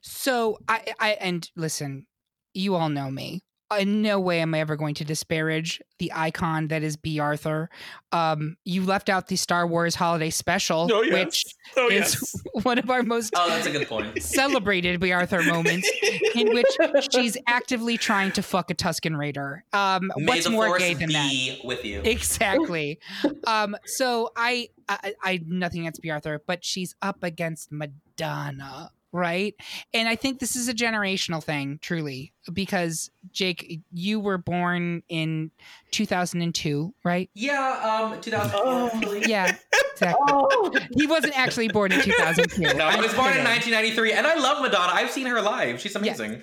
So I, I and listen, you all know me. In no way am I ever going to disparage the icon that is Bea Arthur. Um, you left out the Star Wars Holiday Special, Oh, yes. which Oh, is *laughs* one of our most Oh, that's a good point. *laughs* celebrated Bea Arthur moments, in *laughs* which she's actively trying to fuck a Tusken Raider. Um, May what's the more gay than that? be with you. Exactly. um, so I, I, I nothing against Bea Arthur, but she's up against Madonna, right? And I think this is a generational thing, truly, because Jake, you were born in 2002, right? Yeah, um, 2004. Yeah, exactly. Oh, He wasn't actually born in 2002. *laughs* No, I was born in 1993, and I love Madonna. I've seen her live. She's amazing.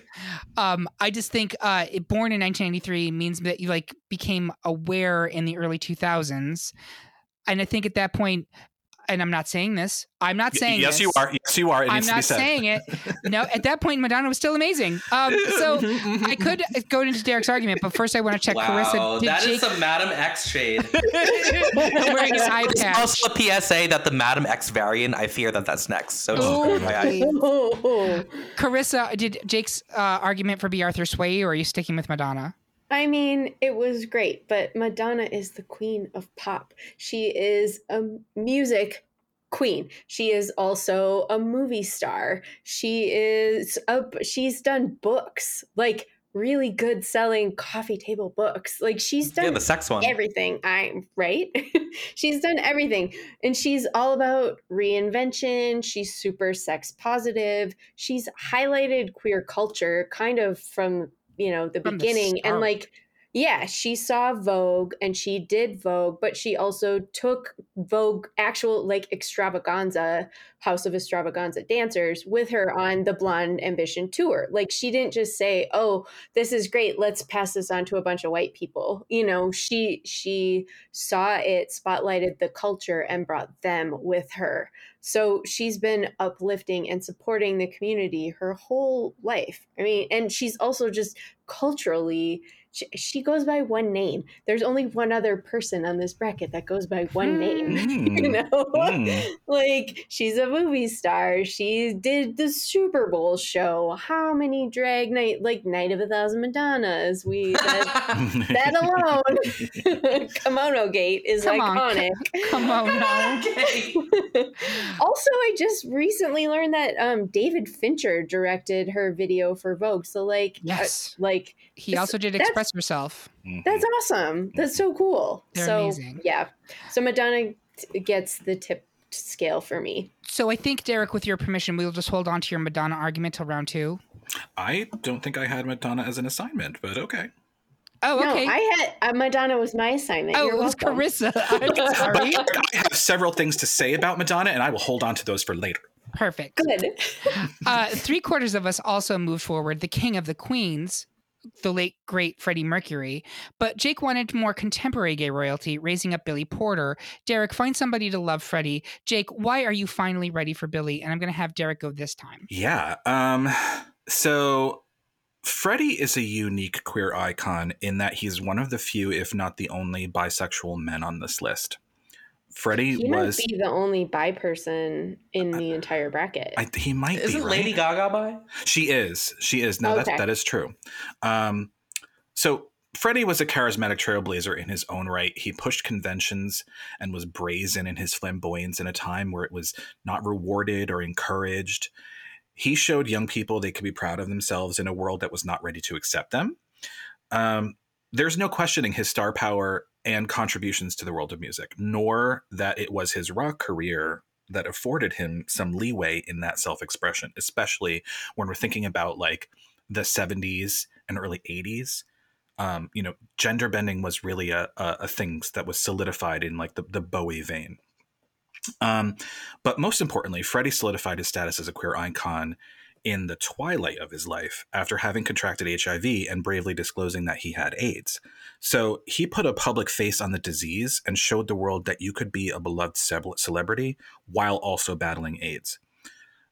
um i just think uh it, born in 1993 means that you like became aware in the early 2000s and i think at that point and i'm not saying this i'm not saying yes, this. you are. Yes, you are. It i'm needs to be not saying it no at that point madonna was still amazing um *laughs* so Mm-hmm, i could go into derek's argument but first i want to check Wow, karissa did that is jake some Madame X shade. *laughs* I'm wearing an eye It's patch also a PSA that the Madame X variant. I fear that that's next. So just Oh, FYI. karissa did jake's uh, argument for bea arthur sway you or are you sticking with madonna I mean, it was great, but Madonna is the queen of pop. She is a music queen. She is also a movie star. She is a she's done books, like really good selling coffee table books. Like she's done yeah, the sex one. everything i right *laughs* she's done everything and she's all about reinvention she's super sex positive she's highlighted queer culture kind of from you know the From the beginning and like yeah she saw vogue and she did vogue but she also took vogue actual like extravaganza house of extravaganza dancers with her on the blonde ambition tour. Like she didn't just say oh this is great let's pass this on to a bunch of white people. You know she she saw it spotlighted the culture and brought them with her. So she's been uplifting and supporting the community her whole life. I mean and she's also just culturally she, she goes by one name. There's only one other person on this bracket that goes by one name *laughs* you Mm. know? Mm. like she's a movie star. She did the super bowl show. How many drag night like night of a thousand madonnas? We *laughs* that, that alone. *laughs* Kimono gate is Come iconic. Come on now okay. also i just recently learned that um david fincher directed her video for vogue. So like uh, Yes. like he also did that's- express herself that's awesome that's so cool They're so amazing. yeah so madonna t- gets the tip scale for me So I think, Derek, with your permission, we'll just hold on to your Madonna argument till round two. I don't think I had Madonna as an assignment, but okay. Oh, no okay. i had uh, madonna was my assignment oh, You're it was welcome. Karissa. *laughs* I'm *laughs* sorry. I have several things to say about Madonna, and I will hold on to those for later. Perfect. Good. Uh, three quarters of us also moved forward the king of the queens, the late great Freddie Mercury. But Jake wanted more contemporary gay royalty, raising up Billy Porter. Derek, find somebody to love Freddie. Jake, why are you finally ready for Billy? And I'm going to have Derek go this time. Yeah. Um, so Freddie is a unique queer icon in that he's one of the few, if not the only, bisexual men on this list. Freddie He might was. be the only bi person in the entire bracket. I, he might Isn't be. Right? Lady Gaga bi? She is. She is. No, Okay. that that is true. Um, so Freddie was a charismatic trailblazer in his own right. He pushed conventions and was brazen in his flamboyance in a time where it was not rewarded or encouraged. He showed young people they could be proud of themselves in a world that was not ready to accept them. Um, there's no questioning his star power and contributions to the world of music, nor that it was his rock career that afforded him some leeway in that self expression, especially when we're thinking about like the 70s and early 80s. Um, you know, gender bending was really a, a, a thing that was solidified in like the, the Bowie vein. Um, but most importantly, Freddie solidified his status as a queer icon in the twilight of his life after having contracted HIV and bravely disclosing that he had AIDS. So he put a public face on the disease and showed the world that you could be a beloved celebrity while also battling AIDS.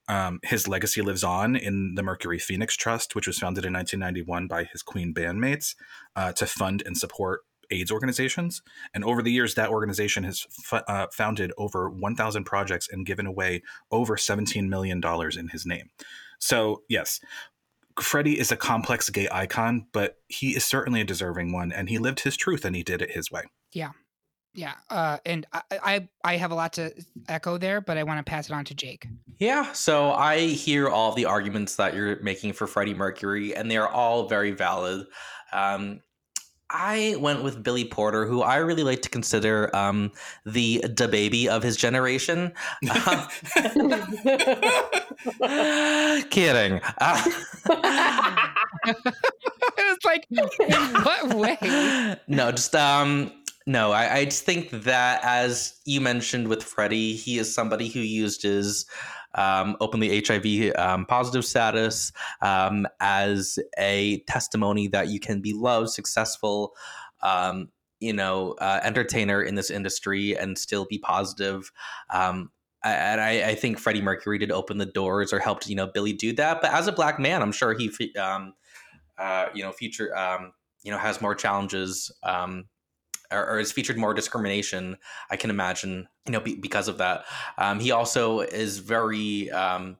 Um, his legacy lives on in the Mercury Phoenix Trust, which was founded in 1991 by his Queen bandmates uh, to fund and support AIDS organizations. And over the years, that organization has fu- uh, founded over 1,000 projects and given away over $17 million in his name. So, yes, Freddie is a complex gay icon, but he is certainly a deserving one, and he lived his truth and he did it his way. Yeah. Yeah, uh, and I, I, I have a lot to echo there, but I want to pass it on to Jake. Yeah, so I hear all the arguments that you're making for Freddie Mercury, and they are all very valid. Um, I went with Billy Porter, who I really like to consider um, the the baby of his generation. Uh, *laughs* kidding. *laughs* Uh, it's like, in what way? *laughs* no, just um no, I, I just think that as you mentioned with Freddie, he is somebody who used his um, openly HIV um, positive status um, as a testimony that you can be loved, successful, um, you know, uh, entertainer in this industry and still be positive. Um, and I, I think Freddie Mercury did open the doors or helped, you know, Billy do that. But as a black man, I'm sure he, um, uh, you know, future, um, you know, has more challenges um, or, or has featured more discrimination. I can imagine, you know, be, because of that. Um, he also is very, um,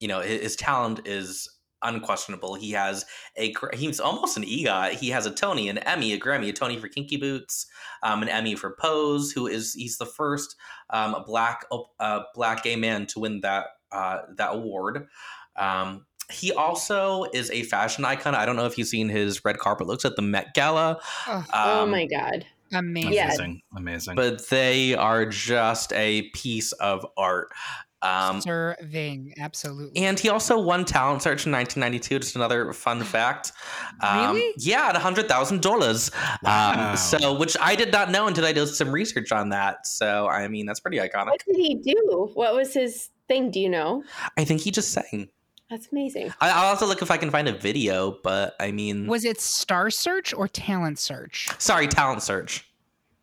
you know, his, his talent is unquestionable. He has a he's almost an EGOT. He has a Tony, an Emmy, a Grammy, a Tony for Kinky Boots, um, an Emmy for Pose. Who is he's the first um, black uh, black gay man to win that uh, that award. Um, he also is a fashion icon. I don't know if you've seen his red carpet looks at the Met Gala. Oh, oh Um, my god. amazing. Yeah. Amazing. Amazing. but they are just a piece of art. Um, Serving, absolutely. and he also won Talent Search in 1992. Just another fun *gasps* fact. Um, Really? Yeah, at hundred thousand dollars. Wow. Um, so, which I did not know until I did some research on that. So, I mean, that's pretty iconic. What did he do? What was his thing? Do you know? I think he just sang. That's amazing. I, I'll also look if I can find a video. But I mean, Was it Star Search or Talent Search? sorry, Talent Search.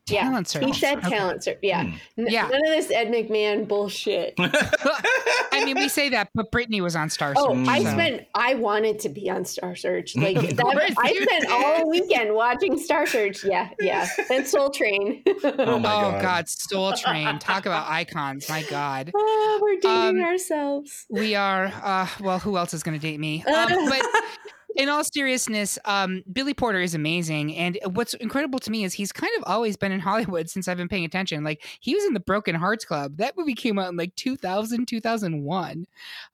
Yeah, Talent Search. He said Okay. talent search. Yeah. Hmm. N- Yeah. None of this Ed McMahon bullshit. *laughs* I mean, we say that, but Britney was on Star Search. Oh, I so- spent. I wanted to be on Star Search. Like that, I spent did. all weekend watching Star Search. Yeah, yeah. And Soul Train. Oh my oh God. God, Soul Train. Talk about icons. My God. *laughs* Oh, we're dating Um, ourselves. We are, uh, well, who else is going to date me? Um, *laughs* but in all seriousness, um, Billy Porter is amazing. And what's incredible to me is he's kind of always been in *laughs* Hollywood since I've been paying attention. Like, he was in the Broken Hearts Club. That movie came out in like 2000, 2001.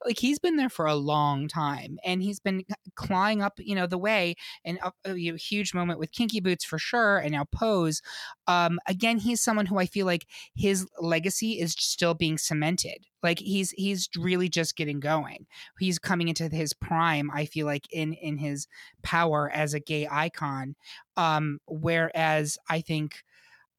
Like, he's been there for a long time. And he's been clawing up, you know, the way. And a, a huge moment with Kinky Boots for sure. And now Pose. Um, again, he's someone who I feel like his legacy is still being cemented. Like he's he's really just getting going. He's coming into his prime. I feel like in in his power as a gay icon. Um, whereas I think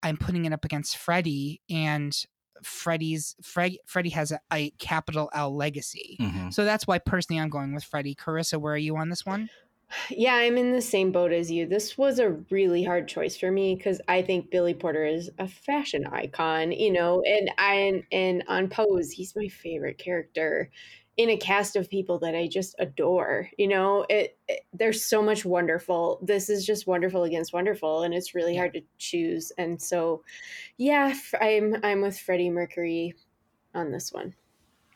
I'm putting it up against Freddie, and Freddie's Fred, Freddie has a, a capital L legacy. Mhm. So that's why personally I'm going with Freddie. Karissa, where are you on this one? Yeah, I'm in the same boat as you. This was a really hard choice for me because I think Billy Porter is a fashion icon, you know, and I and on Pose, he's my favorite character in a cast of people that I just adore. You know, it, it there's so much wonderful. This is just wonderful against wonderful, and it's really Yeah. hard to choose. And so, yeah, f- I'm I'm with Freddie Mercury on this one.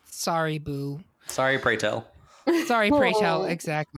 Sorry, boo. Sorry, pray tell. Sorry, pray tell. *laughs* Exactly.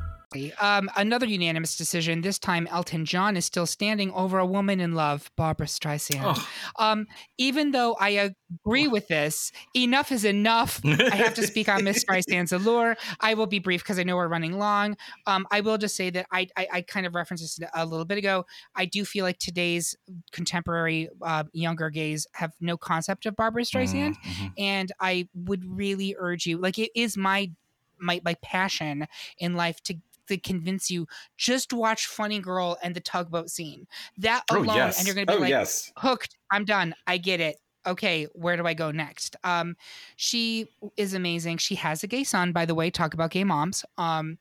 Um, another unanimous decision. This time, Elton John is still standing over a woman in love, Barbra Streisand. Oh. Um, even though I agree with this, enough is enough. I have to speak on Miss *laughs* Streisand's allure. I will be brief because I know we're running long. Um, I will just say that I, I, I kind of referenced this a little bit ago. I do feel like today's contemporary uh, younger gays have no concept of Barbra Streisand, Mhm. and I would really urge you. Like, it is my my my passion in life to to convince you just watch Funny Girl and the tugboat scene. That Oh alone, yes. and you're gonna be oh like, yes. hooked. I'm done. I get it. Okay, where do I go next? Um, she is amazing. She has a gay son, by the way. Talk about gay moms. Um,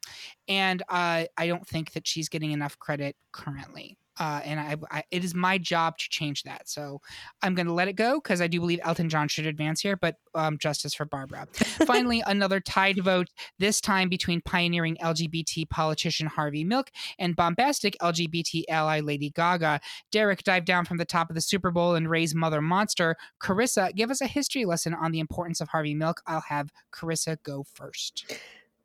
and uh, I don't think that she's getting enough credit currently. Uh, and I, I, it is my job to change that. So I'm going to let it go because I do believe Elton John should advance here. But um, justice for Barbra. Finally, *laughs* another tied vote. This time between pioneering LGBT politician Harvey Milk and bombastic LGBT ally Lady Gaga. Derek, dive down from the top of the Super Bowl and raise Mother Monster. Karissa, give us a history lesson on the importance of Harvey Milk. I'll have Karissa go first.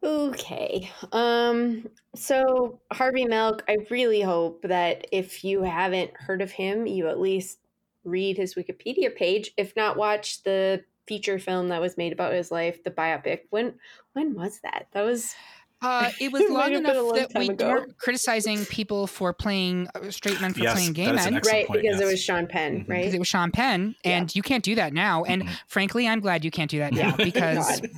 Okay. Um so Harvey Milk, I really hope that if you haven't heard of him, you at least read his Wikipedia page, if not watch the feature film that was made about his life, the biopic. When when was that? That was Uh, it was *laughs* long have enough long that we ago. weren't criticizing people for playing uh, straight men for Yes, playing gay that is an men. right point, because it was Sean Penn, Mhm. right? Because it was Sean Penn, Yeah. and you can't do that now. And Mhm. frankly, I'm glad you can't do that now *laughs* because God.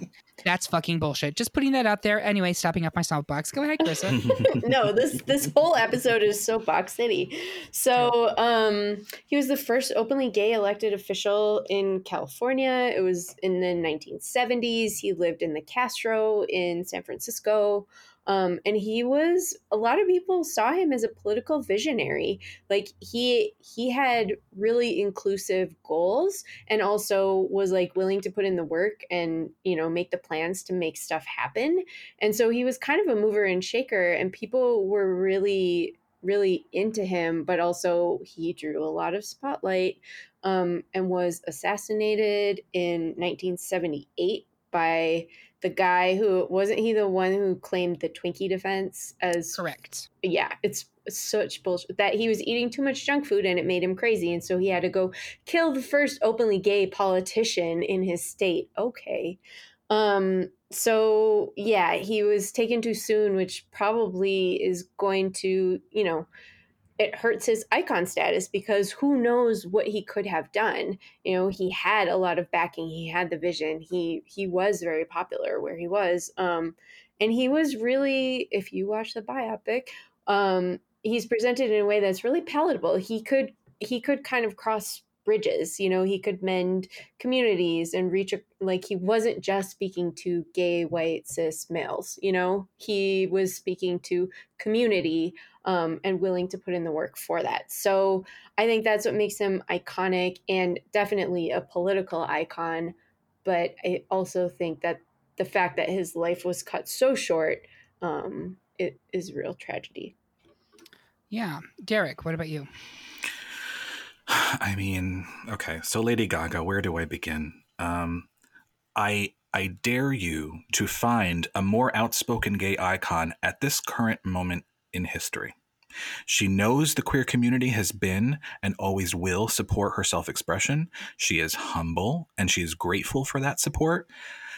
That's fucking bullshit. Just putting that out there. Anyway, stopping up my soapbox. Go ahead, Karissa. *laughs* no, this this whole episode is soapbox city. So, um, he was the first openly gay elected official in California. It was in the 1970s. He lived in the Castro in San Francisco. Um, and he was a lot of people saw him as a political visionary. Like he he had really inclusive goals and also was like willing to put in the work and you know make the plans to make stuff happen. And so he was kind of a mover and shaker, and people were really, really into him, but also he drew a lot of spotlight um, and was assassinated in 1978 by the guy who wasn't he the one who claimed the Twinkie defense as Correct. yeah, it's such bullshit that he was eating too much junk food and it made him crazy. And so he had to go kill the first openly gay politician in his state. Okay. Um, so yeah, he was taken too soon, which probably is going to, you know, it hurts his icon status because who knows what he could have done. You know he had a lot of backing he had the vision he he was very popular where he was um and he was really if you watch the biopic um he's presented in a way that's really palatable. He could he could kind of cross bridges you know he could mend communities and reach a, like he wasn't just speaking to gay white cis males you know? He was speaking to community um, and willing to put in the work for that so i think that's what makes him iconic and definitely a political icon but i also think that the fact that his life was cut so short um, it is real tragedy Yeah. Derek, what about you? I mean, okay. So Lady Gaga, where do I begin? Um, I I dare you to find a more outspoken gay icon at this current moment in history. She knows the queer community has been and always will support her self expression. She is humble and she is grateful for that support.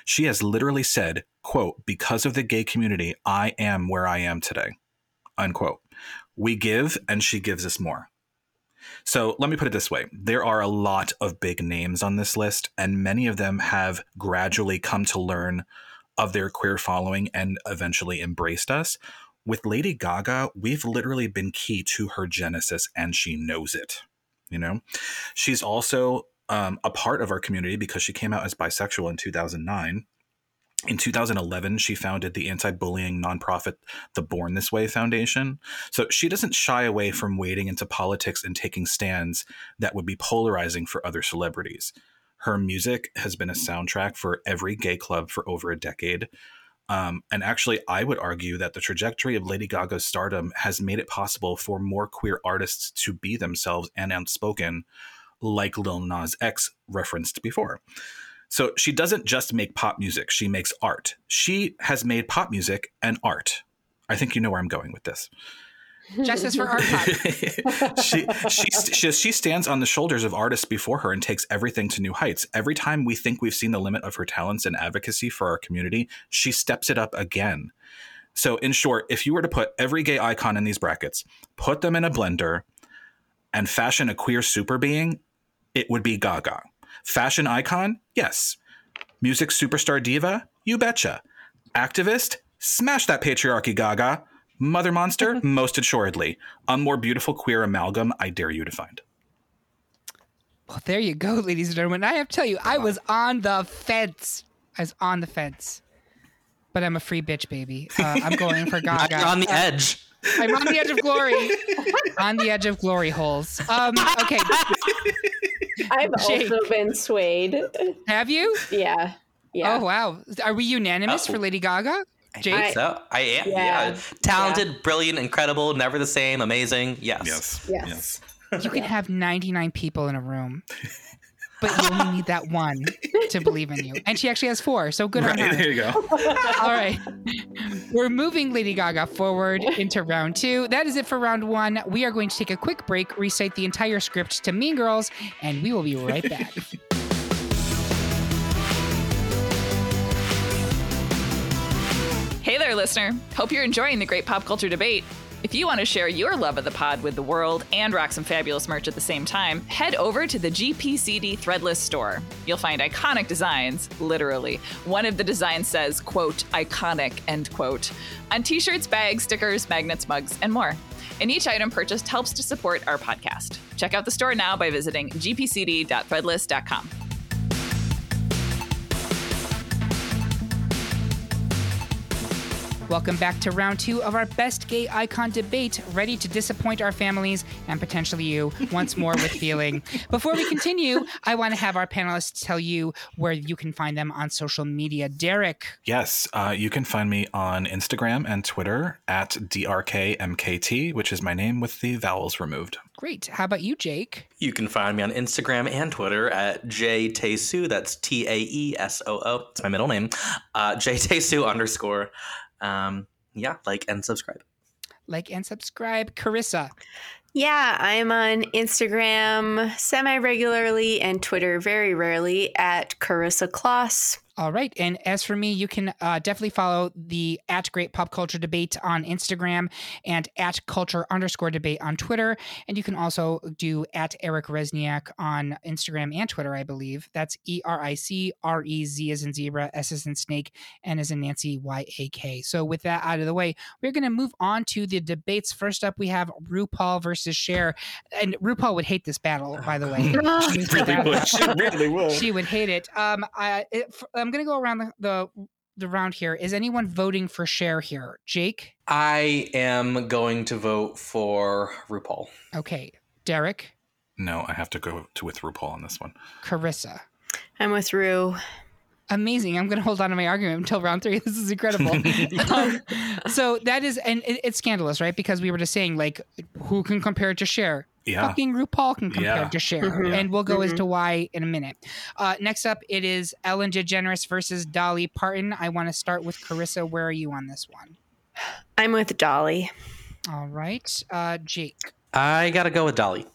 She has literally said, quote, because of the gay community, I am where I am today, unquote. We give and she gives us more. So let me put it this way there are a lot of big names on this list, and many of them have gradually come to learn of their queer following and eventually embraced us. With Lady Gaga, we've literally been key to her genesis, and she knows it. You know, she's also um, a part of our community because she came out as bisexual in 2009. In 2011, she founded the anti bullying nonprofit, the Born This Way Foundation. So she doesn't shy away from wading into politics and taking stands that would be polarizing for other celebrities. Her music has been a soundtrack for every gay club for over a decade. Um, and actually, I would argue that the trajectory of Lady Gaga's stardom has made it possible for more queer artists to be themselves and outspoken, like Lil Nas X referenced before. So she doesn't just make pop music, she makes art. She has made pop music and art. I think you know where I'm going with this. Justice for *laughs* art *laughs* she, she, she, she stands on the shoulders of artists before her and takes everything to new heights. Every time we think we've seen the limit of her talents and advocacy for our community, she steps it up again. So, in short, if you were to put every gay icon in these brackets, put them in a blender, and fashion a queer super being, it would be Gaga. Fashion icon? Yes. Music superstar diva? You betcha. Activist? Smash that patriarchy, Gaga. Mother monster? *laughs* Most assuredly. A more beautiful queer amalgam I dare you to find. Well, there you go, ladies and gentlemen. I have to tell you, I was on the fence. I was on the fence. But I'm a free bitch, baby. Uh, I'm going for *laughs* Gaga. You're on the Uh, edge. I'm on the edge of glory. *laughs* on the edge of glory holes. Um, okay. I've Jake. also been swayed. Have you? Yeah. Yeah. Oh, wow. Are we unanimous Oh. for Lady Gaga? I Jake? think so. I am. Yeah. Yeah. Talented, brilliant, incredible, never the same, amazing. Yes. Yes. Yes. You can have 99 people in a room, but you only need that one to *laughs* believe in you. And she actually has four, so good on her. there you go. *laughs* All right. We're moving Lady Gaga forward into round two. That is it for round one. We are going to take a quick break, recite the entire script to Mean Girls, and we will be right back. *laughs* listener. Hope you're enjoying the great pop culture debate. If you want to share your love of the pod with the world and rock some fabulous merch at the same time, head over to the GPCD Threadless store. You'll find iconic designs, literally. One of the designs says, quote, iconic, end quote, on t shirts, bags, stickers, magnets, mugs, and more. And each item purchased helps to support our podcast. Check out the store now by visiting gpcd.threadless.com. Welcome back to round two of our best gay icon debate, ready to disappoint our families and potentially you once more with feeling. *laughs* Before we continue, I want to have our panelists tell you where you can find them on social media. Derek, Yes, uh, you can find me on Instagram and Twitter at DRKMKT, which is my name with the vowels removed. great. How about you, Jake? You can find me on Instagram and Twitter at jtaesoo. That's T A E S O O. It's my middle name. Uh, jtaesoo underscore. Um, yeah, like and subscribe. Like and subscribe. Karissa. Yeah, I'm on Instagram semi regularly and Twitter very rarely at Karissa Kloss. All right. And as for me, you can uh, definitely follow the at Great Pop Culture Debate on Instagram and at Culture underscore debate on Twitter. And you can also do at Eric Rezsnyak on Instagram and Twitter, I believe. That's E R I C R E Z as in zebra, S as in snake, N as in Nancy, Y A K. So with that out of the way, we're going to move on to the debates. First up, we have RuPaul versus Cher. And RuPaul would hate this battle, by the way. She really would. *laughs* She really would. she would hate it. Um, I, it, f- I'm gonna go around the, the the round here. Is anyone voting for Cher here? Jake. I am going to vote for RuPaul. Okay. Derek. No, I have to go to with RuPaul on this one. Karissa. I'm with Ru. Amazing. I'm going to hold on to my argument until round three. *laughs* This is incredible. *laughs* um, so that is, and it, it's scandalous, right? Because we were just saying, like, who can compare it to Cher? Yeah. Fucking RuPaul can compare Yeah. to Cher. Mhm. And we'll go as Mhm. to why in a minute. Uh, next up, it is Ellen DeGeneres versus Dolly Parton. I want to start with Karissa. Where are you on this one? I'm with Dolly. All right. Uh, Jake I gotta go with Dolly.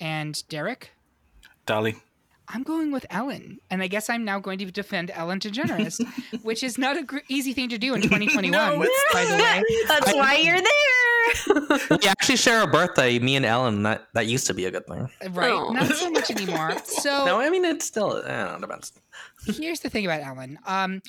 and Derek. Dolly. I'm going with Ellen, and I guess I'm now going to defend Ellen DeGeneres, *laughs* which is not a gr- easy thing to do in *laughs* 2021. No, by the way, That's why you're there. We actually share a birthday, me and Ellen. That that used to be a good thing. right? Oh. Not so much *laughs* anymore. So No, I mean it's still. I don't know, depends. here's the thing about Ellen. Um,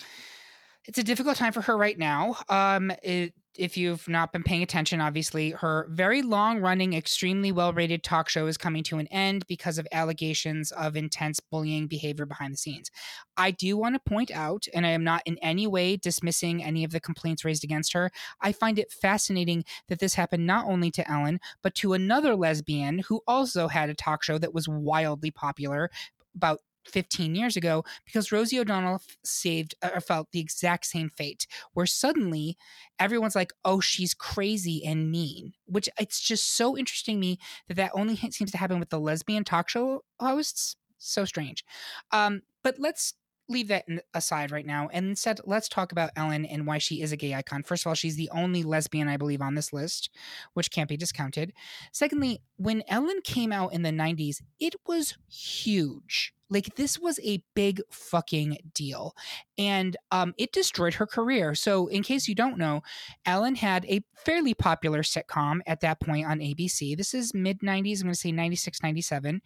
it's a difficult time for her right now. Um, it, if you've not been paying attention, obviously, her very long running, extremely well rated talk show is coming to an end because of allegations of intense bullying behavior behind the scenes. I do want to point out, and I am not in any way dismissing any of the complaints raised against her, I find it fascinating that this happened not only to Ellen, but to another lesbian who also had a talk show that was wildly popular about 15 years ago because Rosie O'Donnell f- saved or felt the exact same fate where suddenly everyone's like oh she's crazy and mean which it's just so interesting to me that that only seems to happen with the lesbian talk show hosts. So strange. Um but let's leave that aside right now and instead let's talk about Ellen and why she is a gay icon. First of all she's the only lesbian I believe on this list which can't be discounted. Secondly when Ellen came out in the 90s it was huge. Like this was a big fucking deal and um, it destroyed her career. So in case you don't know ellen had a fairly popular sitcom at that point on abc this is mid 90s i'm going to say 96 97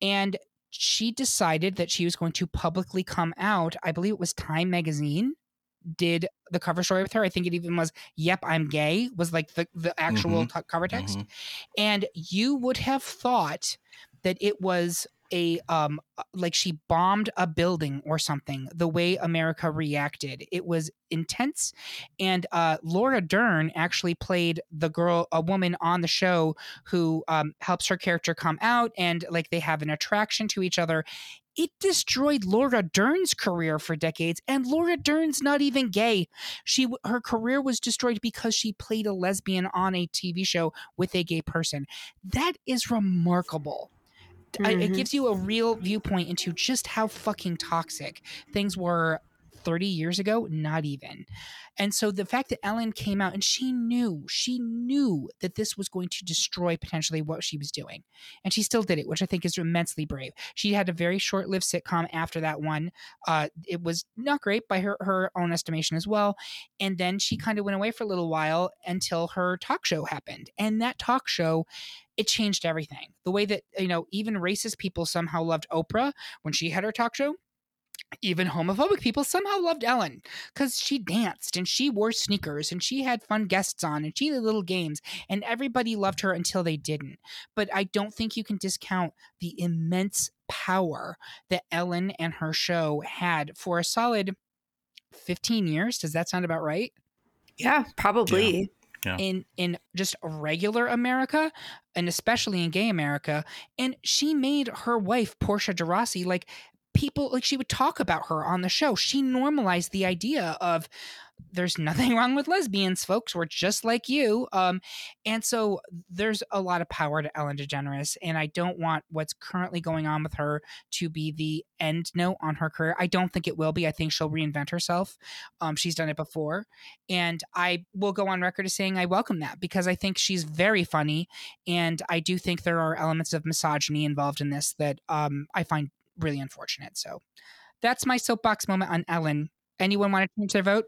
and she decided that she was going to publicly come out i believe it was time magazine did the cover story with her i think it even was yep i'm gay was like the, the actual Mhm. t- cover text Mhm. and you would have thought that it was a um uh, like she bombed a building or something the way america reacted it was intense and uh laura dern actually played the girl a woman on the show who um helps her character come out and like they have an attraction to each other it destroyed Laura Dern's career for decades, and Laura Dern's not even gay. She her career was destroyed because she played a lesbian on a TV show with a gay person. That is remarkable. I- it Mhm. gives you a real viewpoint into just how fucking toxic things were 30 years ago, not even. And so the fact that Ellen came out and she knew, she knew that this was going to destroy potentially what she was doing. And she still did it, which I think is immensely brave. She had a very short lived sitcom after that one. Uh, it was not great by her, her own estimation as well. And then she kind of went away for a little while until her talk show happened. And that talk show, it changed everything. The way that, you know, even racist people somehow loved Oprah when she had her talk show. Even homophobic people somehow loved Ellen because she danced and she wore sneakers and she had fun guests on and she did little games and everybody loved her until they didn't. But I don't think you can discount the immense power that Ellen and her show had for a solid 15 years. Does that sound about right? Yeah, probably. Yeah. in in just regular America and especially in gay America and she made her wife Portia de Rossi like people like she would talk about her on the show. She normalized the idea of there's nothing *laughs* wrong with lesbians. Folks we're just like you. Um and so there's a lot of power to Ellen DeGeneres and I don't want what's currently going on with her to be the end note on her career. I don't think it will be. I think she'll reinvent herself. Um she's done it before. And I will go on record as saying I welcome that because I think she's very funny, and I do think there are elements of misogyny involved in this that um, I find really unfortunate. So that's my soapbox moment on Ellen. Anyone want to change their vote?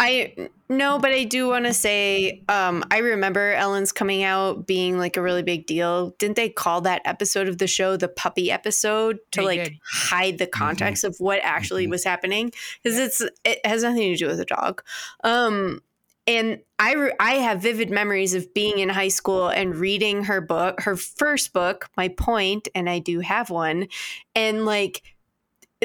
I no, but I do want to say um, I remember Ellen's coming out being like a really big deal. Didn't they call that episode of the show the puppy episode to They like did. hide the context of what actually Mhm. was happening? Because it's it has nothing to do with the dog. Um, and I re- I have vivid memories of being in high school and reading her book, her first book, My Point, and I do have one, and like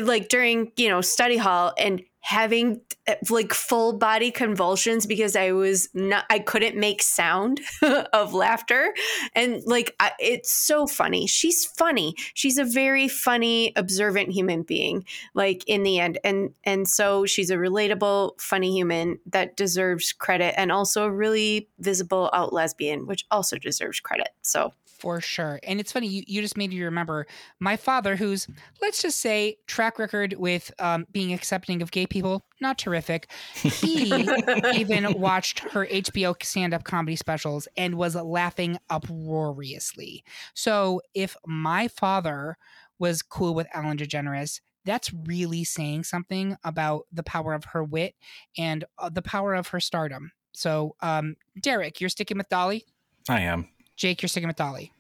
like during you know study hall and having uh, like full body convulsions because I was not I couldn't make sound *laughs* of laughter. And like I, it's so funny. She's funny. She's a very funny observant human being like in the end. And and so she's a relatable funny human that deserves credit and also a really visible out lesbian which also deserves credit. So For sure. And it's funny, you, you just made me remember my father, who's, let's just say, track record with um, being accepting of gay people people, not terrific. He *laughs* even watched her HBO stand up comedy specials and was laughing uproariously. So if my father was cool with Ellen DeGeneres, that's really saying something about the power of her wit and uh, the power of her stardom. So, um, Derek, you're sticking with Dolly. I am. Jake, you're sticking with Dolly.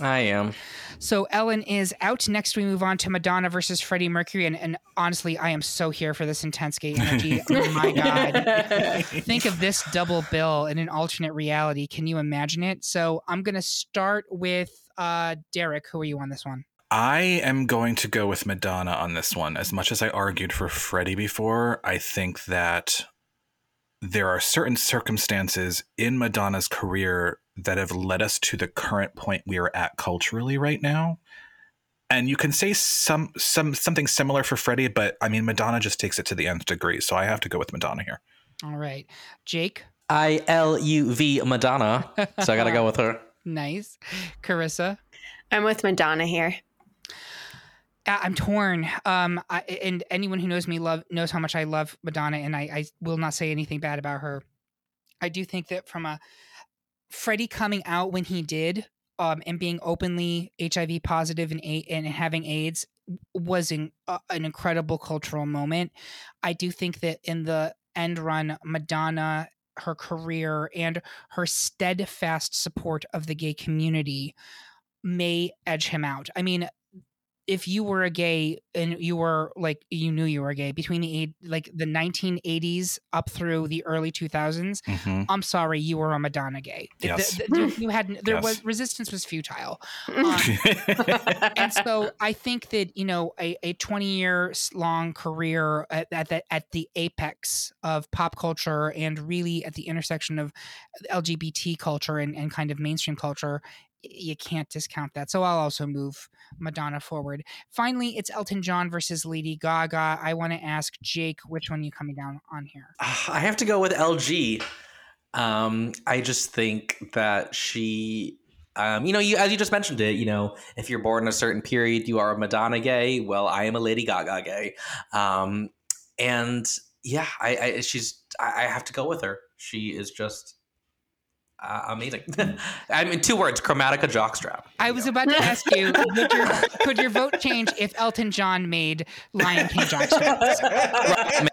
I am. So Ellen is out. Next, we move on to Madonna versus Freddie Mercury, and, and honestly, I am so here for this intense gay energy. *laughs* oh my god! Think of this double bill in an alternate reality. Can you imagine it? So I'm gonna start with uh, Derek. Who are you on this one? I am going to go with Madonna on this one. As much as I argued for Freddie before, I think that there are certain circumstances in Madonna's career that have led us to the current point we are at culturally right now. And you can say some some something similar for Freddie, but I mean Madonna just takes it to the nth degree. So I have to go with Madonna here. All right, Jake. I L U V Madonna. So I gotta go with her. *laughs* Nice, Karissa. I'm with Madonna here. I- I'm torn. Um, I, and anyone who knows me love knows how much I love Madonna, and I, I will not say anything bad about her. I do think that from a Freddie coming out when he did, um, and being openly HIV positive and and having AIDS was an, uh, an incredible cultural moment. I do think that in the end run, Madonna, her career, and her steadfast support of the gay community may edge him out. I mean, if you were a gay and you were like you knew you were gay between the eight, like the 1980s up through the early 2000s, Mhm. I'm sorry, you were a Madonna gay. Yes. the- the- *laughs* you had there Yes. was resistance was futile. Um, *laughs* and so I think that you know a, a 20 year long career at, at the at the apex of pop culture and really at the intersection of LGBT culture and, and kind of mainstream culture, you can't discount that. So I'll also move Madonna forward. Finally, it's Elton John versus Lady Gaga. I want to ask Jake, which one you coming down on here? I have to go with LG. Um, I just think that she, um, you know, you as you just mentioned it, you know, if you're born in a certain period, you are a Madonna gay. Well, I am a Lady Gaga gay, um, and yeah, I, I she's I, I have to go with her. She is just uh, amazing. *laughs* I mean, two words: chromatica jockstrap. I was about to ask you, would your, could your vote change if Elton John made Lion King jockstraps?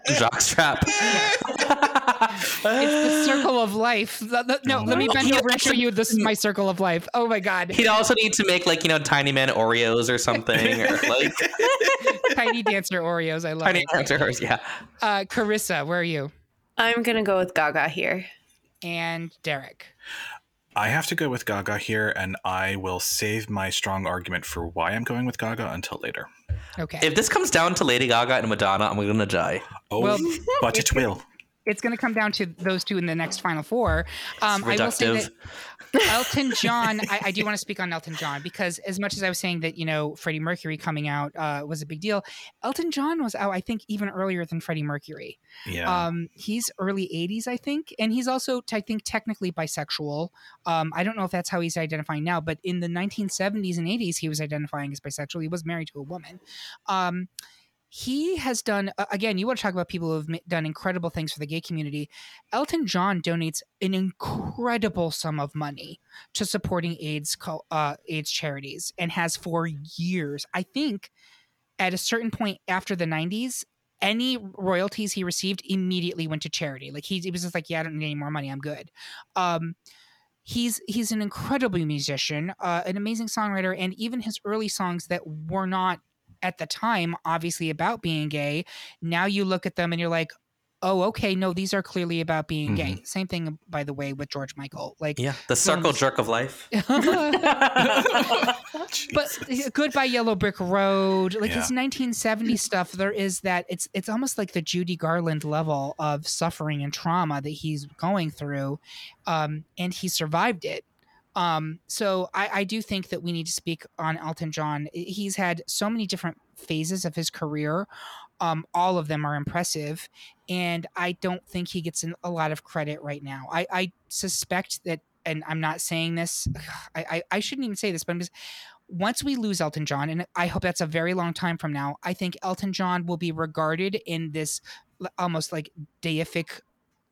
jockstrap. It's the circle of life. The- the- no, Oh let me bend over and show you this is my circle of life. Oh my god. He'd also need to make like you know Tiny Man Oreos or something, or like *laughs* Tiny Dancer Oreos. I love Tiny it. Oreos. Yeah. Uh, Karissa, where are you? I'm gonna go with Gaga here. And Derek. I have to go with Gaga here, and I will save my strong argument for why I'm going with Gaga until later. Okay. If this comes down to Lady Gaga and Madonna, I'm gonna die. Oh, Well- but it will. It's going to come down to those two in the next final four. Um, I will say that *laughs* Elton John, I, I do want to speak on Elton John because as much as I was saying that, you know, Freddie Mercury coming out uh, was a big deal, Elton John was out, I think, even earlier than Freddie Mercury. Yeah. Um, he's early 80s, I think. And he's also, I think, technically bisexual. Um, I don't know if that's how he's identifying now, but in the 1970s and 80s, he was identifying as bisexual. He was married to a woman. He has done, again, you want to talk about people who have done incredible things for the gay community. Elton John donates an incredible sum of money to supporting AIDS, uh, AIDS charities and has for years. I think at a certain point after the 90s, any royalties he received immediately went to charity. Like he, he was just like, yeah, I don't need any more money. I'm good. Um, he's he's an incredible musician, uh, an amazing songwriter, and even his early songs that were not at the time obviously about being gay. Now you look at them and you're like, oh, okay, no, these are clearly about being gay. Same thing, by the way, with George Michael. Like, Yeah, the circle jerk of life. *laughs* but *laughs* goodbye yellow brick road like his Yeah. 1970 stuff there is that it's it's almost like the judy garland level of suffering and trauma that he's going through um and he survived it um so i i do think that we need to speak on elton john he's had so many different phases of his career um all of them are impressive and i don't think he gets an- a lot of credit right now i i suspect that and i'm not saying this *sighs* I, I i shouldn't even say this but i'm just once we lose Elton John, and I hope that's a very long time from now, I think Elton John will be regarded in this almost like deific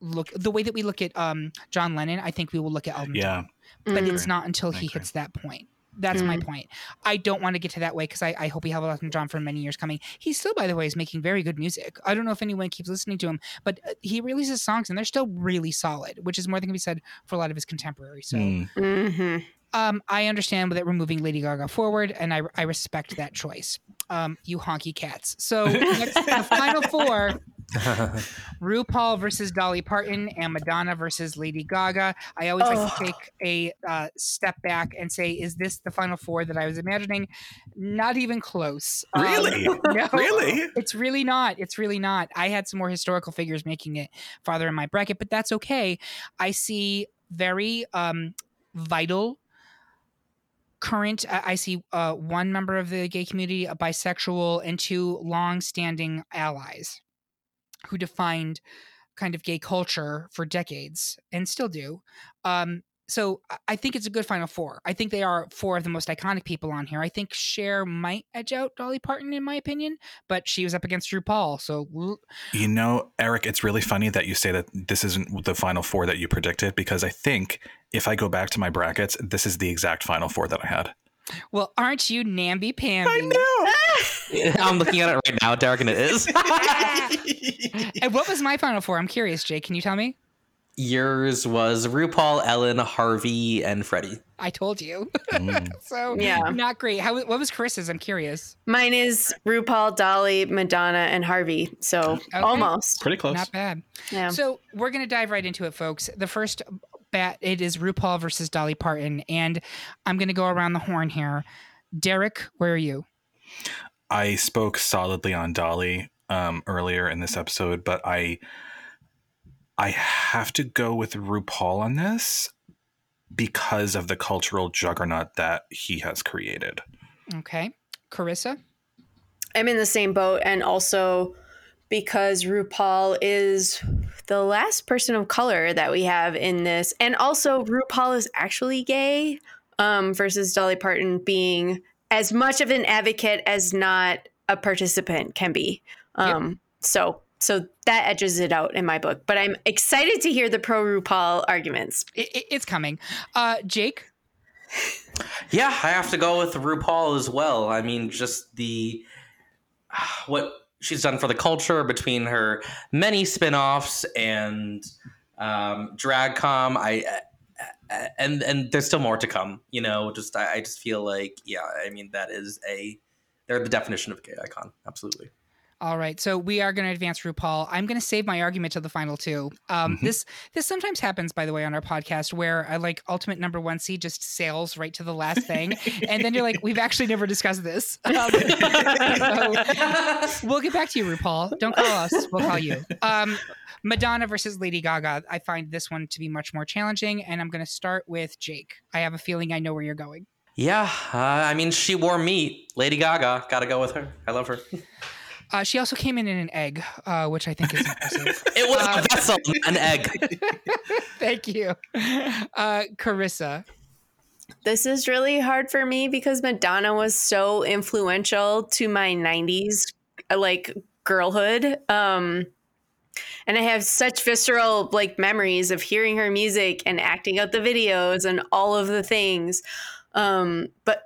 look. The way that we look at um, John Lennon, I think we will look at Elton John. Yeah. But it's not until he hits that point. That's my point. I don't want to get to that way because I, I hope we have Elton John for many years coming. He still, by the way, is making very good music. I don't know if anyone keeps listening to him, but uh, he releases songs and they're still really solid, which is more than can be said for a lot of his contemporaries. So Mm. hmm um, I understand that we're moving Lady Gaga forward, and I, I respect that choice. Um, you honky cats. So next, the final four: RuPaul versus Dolly Parton and Madonna versus Lady Gaga. I always like to Oh. take a uh, step back and say, is this the final four that I was imagining? Not even close. Um, Really? *laughs* no, Really? It's really not. It's really not. I had some more historical figures making it farther in my bracket, but that's okay. I see very um, vital current I I see uh, one member of the gay community, a bisexual, and two long-standing allies who defined kind of gay culture for decades and still do. Um, so I- think it's a good final four. I think they are four of the most iconic people on here. I think Cher might edge out Dolly Parton in my opinion, but she was up against RuPaul, so You know, Eric, it's really funny that you say that this isn't the final four that you predicted because I think if I go back to my brackets, this is the exact final four that I had. Well, aren't you namby pamby? I know. *laughs* I'm looking at it right now, Derek, and it is. *laughs* And what was my final four? I'm curious, Jake. Can you tell me? Yours was RuPaul, Ellen, Harvey, and Freddie. I told you. Mm. *laughs* so Yeah. not great. How what was Chris's? I'm curious. Mine is RuPaul, Dolly, Madonna, and Harvey. So almost. Pretty close. Not bad. Yeah. So we're gonna dive right into it, folks. The first bat it is RuPaul versus Dolly Parton, and I'm gonna go around the horn here. Derek, where are you? I spoke solidly on Dolly um, earlier in this episode, but I I have to go with RuPaul on this because of the cultural juggernaut that he has created. Okay, Karissa. I'm in the same boat, and also because RuPaul is the last person of color that we have in this, and also RuPaul is actually gay, um, versus Dolly Parton being as much of an advocate as not a participant can be. Um, So, so that edges it out in my book. But I'm excited to hear the pro RuPaul arguments. It, it- it's coming. Uh, Jake. Yeah, I have to go with RuPaul as well. I mean, just the *sighs* what she's done for the culture between her many spin-offs and um, DragCon. I uh, and and there's still more to come. You know, just I, I just feel like yeah. I mean, that is a they're the definition of a gay icon. Absolutely. All right, so we are going to advance RuPaul. I'm going to save my argument to the final two. Um, Mhm. This this sometimes happens, by the way, on our podcast, where I like ultimate number one seed just sails right to the last thing, and then you're like, we've actually never discussed this. *laughs* Um, so we'll get back to you, RuPaul. Don't call us. We'll call you. Um, Madonna versus Lady Gaga. I find this one to be much more challenging, and I'm going to start with Jake. I have a feeling I know where you're going. Yeah, uh, I mean, she wore meat. Lady Gaga, gotta go with her. I love her. Uh, she also came in in an egg, uh, which I think is impressive. *laughs* It was Uh, a vessel, an egg. *laughs* Thank you, uh, Karissa. This is really hard for me because Madonna was so influential to my 90s uh, like girlhood. Um and I have such visceral like memories of hearing her music and acting out the videos and all of the things. Um but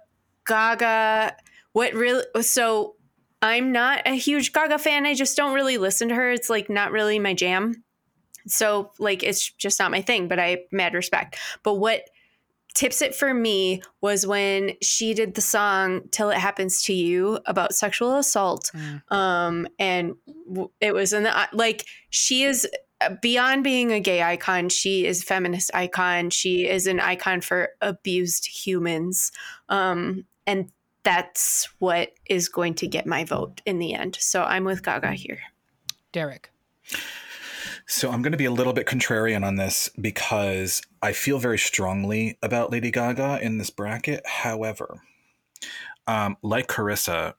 Gaga what really so I'm not a huge Gaga fan. I just don't really listen to her. It's like not really my jam. So like it's just not my thing, but I mad respect. But what tips it for me was when she did the song "Till It Happens to You" about sexual assault, Mm. um, and it was in the like she is beyond being a gay icon. She is a feminist icon. She is an icon for abused humans, um, and that's what is going to get my vote in the end. So I'm with Gaga here. Derek. So I'm going to be a little bit contrarian on this because I feel very strongly about Lady Gaga in this bracket. However, um, like Karissa,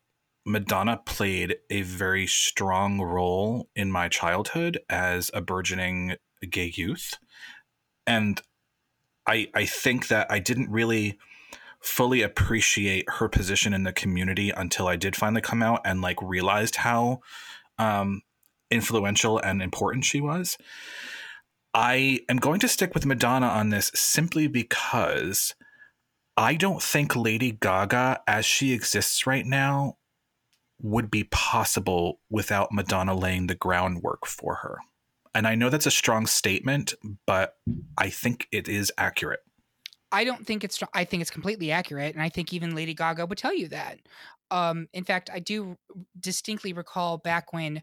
Madonna played a very strong role in my childhood as a burgeoning gay youth. And I I think that I didn't really fully appreciate her position in the community until I did finally come out and like realized how um, influential and important she was. I am going to stick with Madonna on this simply because I don't think Lady Gaga, as she exists right now, would be possible without Madonna laying the groundwork for her. And I know that's a strong statement, but I think it is accurate. I don't think it's. I think it's completely accurate, and I think even Lady Gaga would tell you that. Um, in fact, I do distinctly recall back when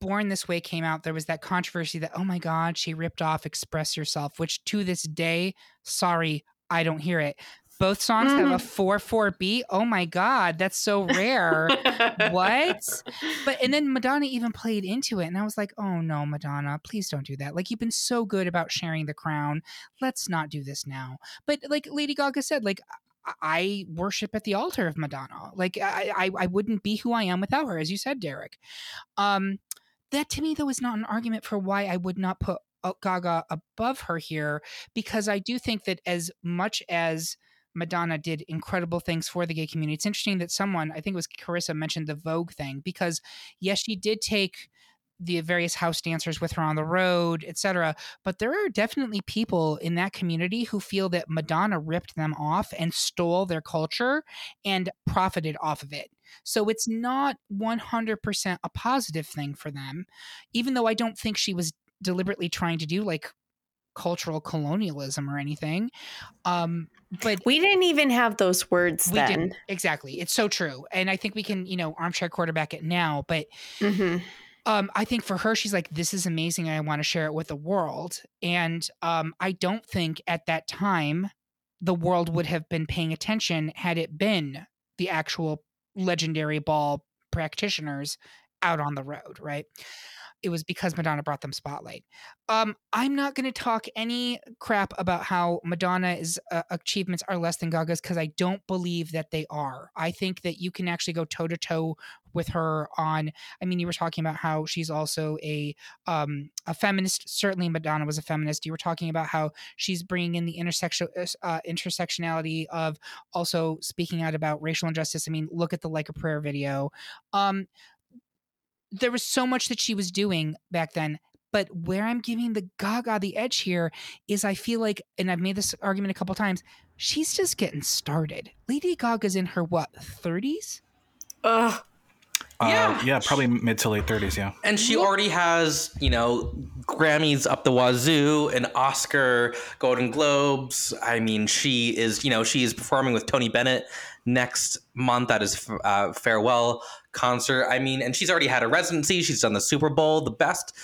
Born This Way came out, there was that controversy that, oh my God, she ripped off Express Yourself, which to this day, sorry, I don't hear it. Both songs mm. have a 4 4 beat. Oh my God, that's so rare. what? But, and then Madonna even played into it. And I was like, oh no, Madonna, please don't do that. Like, you've been so good about sharing the crown. Let's not do this now. But, like Lady Gaga said, like, I worship at the altar of Madonna. Like I, I, I wouldn't be who I am without her, as you said, Derek. Um, that to me though is not an argument for why I would not put uh, Gaga above her here, because I do think that as much as Madonna did incredible things for the gay community. It's interesting that someone, I think it was Karissa, mentioned the Vogue thing because yes, she did take the various house dancers with her on the road, etc. But there are definitely people in that community who feel that Madonna ripped them off and stole their culture and profited off of it. So it's not 100% a positive thing for them, even though I don't think she was deliberately trying to do like cultural colonialism or anything. Um, but we didn't even have those words we then. Didn't. Exactly. It's so true. And I think we can, you know, armchair quarterback it now. But mm-hmm. um, I think for her, she's like, this is amazing. I want to share it with the world. And um, I don't think at that time the world would have been paying attention had it been the actual legendary ball practitioners out on the road, right? It was because Madonna brought them spotlight. Um, I'm not going to talk any crap about how Madonna's uh, achievements are less than Gaga's because I don't believe that they are. I think that you can actually go toe to toe with her on. I mean, you were talking about how she's also a um, a feminist. Certainly, Madonna was a feminist. You were talking about how she's bringing in the intersection uh, intersectionality of also speaking out about racial injustice. I mean, look at the Like a Prayer video. Um, there was so much that she was doing back then. But where I'm giving the Gaga the edge here is I feel like, and I've made this argument a couple times, she's just getting started. Lady Gaga's in her what, 30s? Ugh. Uh, yeah. yeah, probably mid to late 30s, yeah. And she already has, you know, Grammys up the wazoo, an Oscar, Golden Globes. I mean, she is, you know, she is performing with Tony Bennett next month at his uh, farewell concert. I mean, and she's already had a residency. She's done the Super Bowl. The best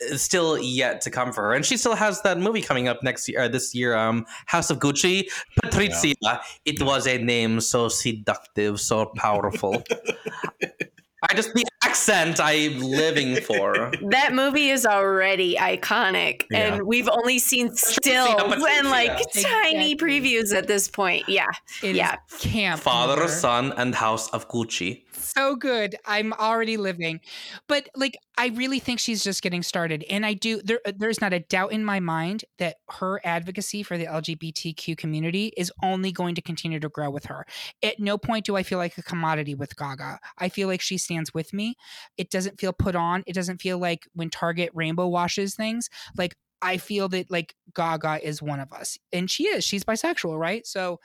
is still yet to come for her, and she still has that movie coming up next year. Uh, this year, um, House of Gucci. Patrizia. Yeah. It was a name so seductive, so powerful. *laughs* I just the accent I'm living for. That movie is already iconic, yeah. and we've only seen stills and like exactly. tiny previews at this point. Yeah, it yeah. Camp Father, Son, and House of Gucci so good. I'm already living. But like I really think she's just getting started and I do there there's not a doubt in my mind that her advocacy for the LGBTQ community is only going to continue to grow with her. At no point do I feel like a commodity with Gaga. I feel like she stands with me. It doesn't feel put on. It doesn't feel like when Target rainbow washes things. Like I feel that like Gaga is one of us. And she is. She's bisexual, right? So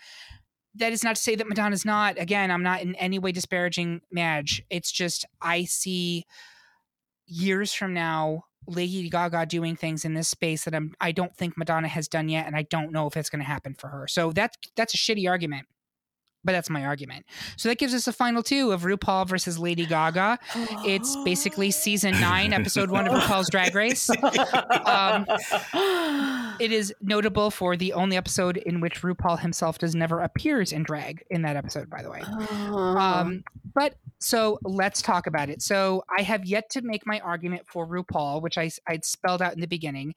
that is not to say that Madonna's not. Again, I'm not in any way disparaging Madge. It's just I see years from now Lady Gaga doing things in this space that I'm I don't think Madonna has done yet, and I don't know if it's going to happen for her. So that's that's a shitty argument. But that's my argument. So that gives us a final two of RuPaul versus Lady Gaga. It's basically season nine, episode one of RuPaul's Drag Race. Um, it is notable for the only episode in which RuPaul himself does never appears in drag in that episode, by the way. Um, but so let's talk about it. So I have yet to make my argument for RuPaul, which I I'd spelled out in the beginning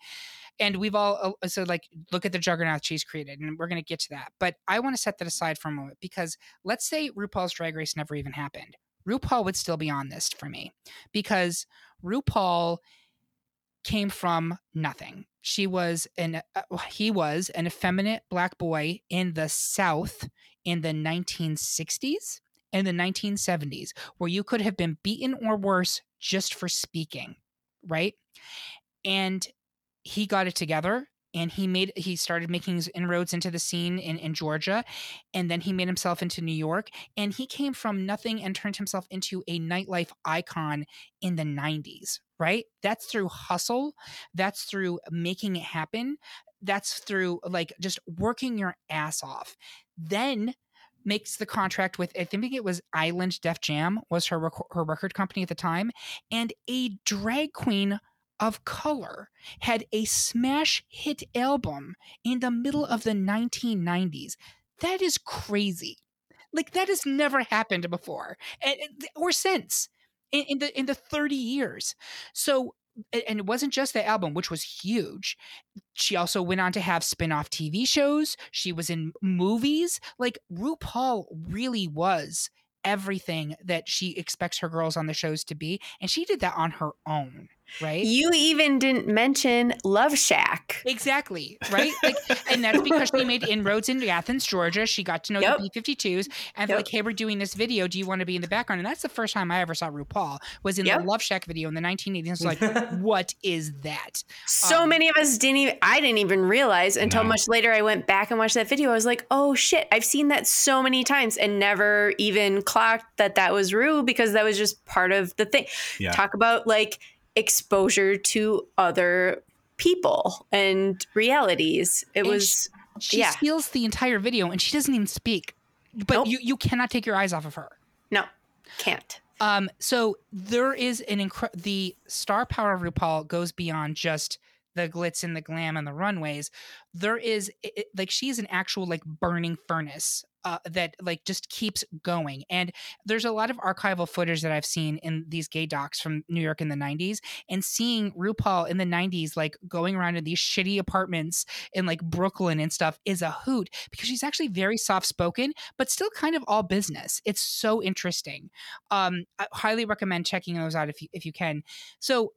and we've all uh, so like look at the juggernaut she's created and we're going to get to that but i want to set that aside for a moment because let's say rupaul's drag race never even happened rupaul would still be on this for me because rupaul came from nothing she was an uh, he was an effeminate black boy in the south in the 1960s and the 1970s where you could have been beaten or worse just for speaking, right? And he got it together and he made he started making his inroads into the scene in, in Georgia and then he made himself into New York and he came from nothing and turned himself into a nightlife icon in the 90s right? That's through hustle that's through making it happen that's through like just working your ass off. Then makes the contract with I think it was Island Def Jam was her rec- her record company at the time and a drag queen of color had a smash hit album in the middle of the 1990s. That is crazy. Like that has never happened before and, or since in, in the in the 30 years. So and it wasn't just the album which was huge she also went on to have spin-off tv shows she was in movies like rupaul really was everything that she expects her girls on the shows to be and she did that on her own right You even didn't mention Love Shack. Exactly, right? Like, and that's because she made inroads into Athens, Georgia. She got to know Yep. the B-52s, and Yep. like, hey, we're doing this video. Do you want to be in the background? And that's the first time I ever saw RuPaul was in Yep. the Love Shack video in the 1980s. Like, *laughs* what is that? So Um, many of us didn't even I didn't even realize until No. much later I went back and watched that video. I was like, "Oh shit, I've seen that so many times and never even clocked that that was Ru because that was just part of the thing." Yeah. Talk about like exposure to other people and realities. It And was She Yeah. steals the entire video, and she doesn't even speak. But Nope. you you cannot take your eyes off of her. no, can't. Um, so there is an incre- the star power of RuPaul goes beyond just the glitz and the glam and the runways. There is it, like she's an actual like burning furnace uh, that like just keeps going. And there's a lot of archival footage that I've seen in these gay docs from New York in the 90s and seeing RuPaul in the 90s like going around in these shitty apartments in like Brooklyn and stuff is a hoot because she's actually very soft spoken but still kind of all business. It's so interesting um I highly recommend checking those out if you if you can so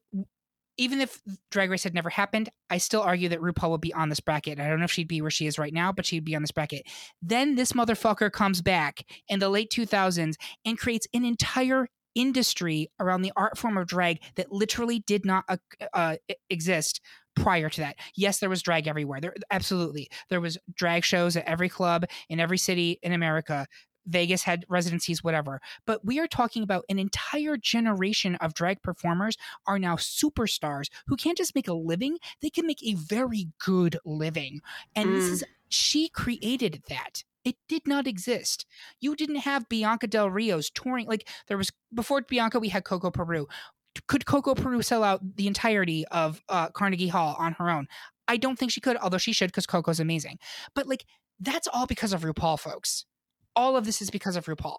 even if drag race had never happened i still argue that rupaul would be on this bracket i don't know if she'd be where she is right now but she'd be on this bracket then this motherfucker comes back in the late 2000s and creates an entire industry around the art form of drag that literally did not uh, uh, exist prior to that. Yes, there was drag everywhere. There absolutely. There was drag shows at every club in every city in America. Vegas had residencies, whatever. But we are talking about an entire generation of drag performers are now superstars who can't just make a living, they can make a very good living. And this Mm. is, she created that. It did not exist. You didn't have Bianca Del Rio's touring. Like there was, before Bianca, we had Coco Peru. Could Coco Peru sell out the entirety of uh, Carnegie Hall on her own? I don't think she could, although she should because Coco's amazing. But like, that's all because of RuPaul, folks all of this is because of RuPaul.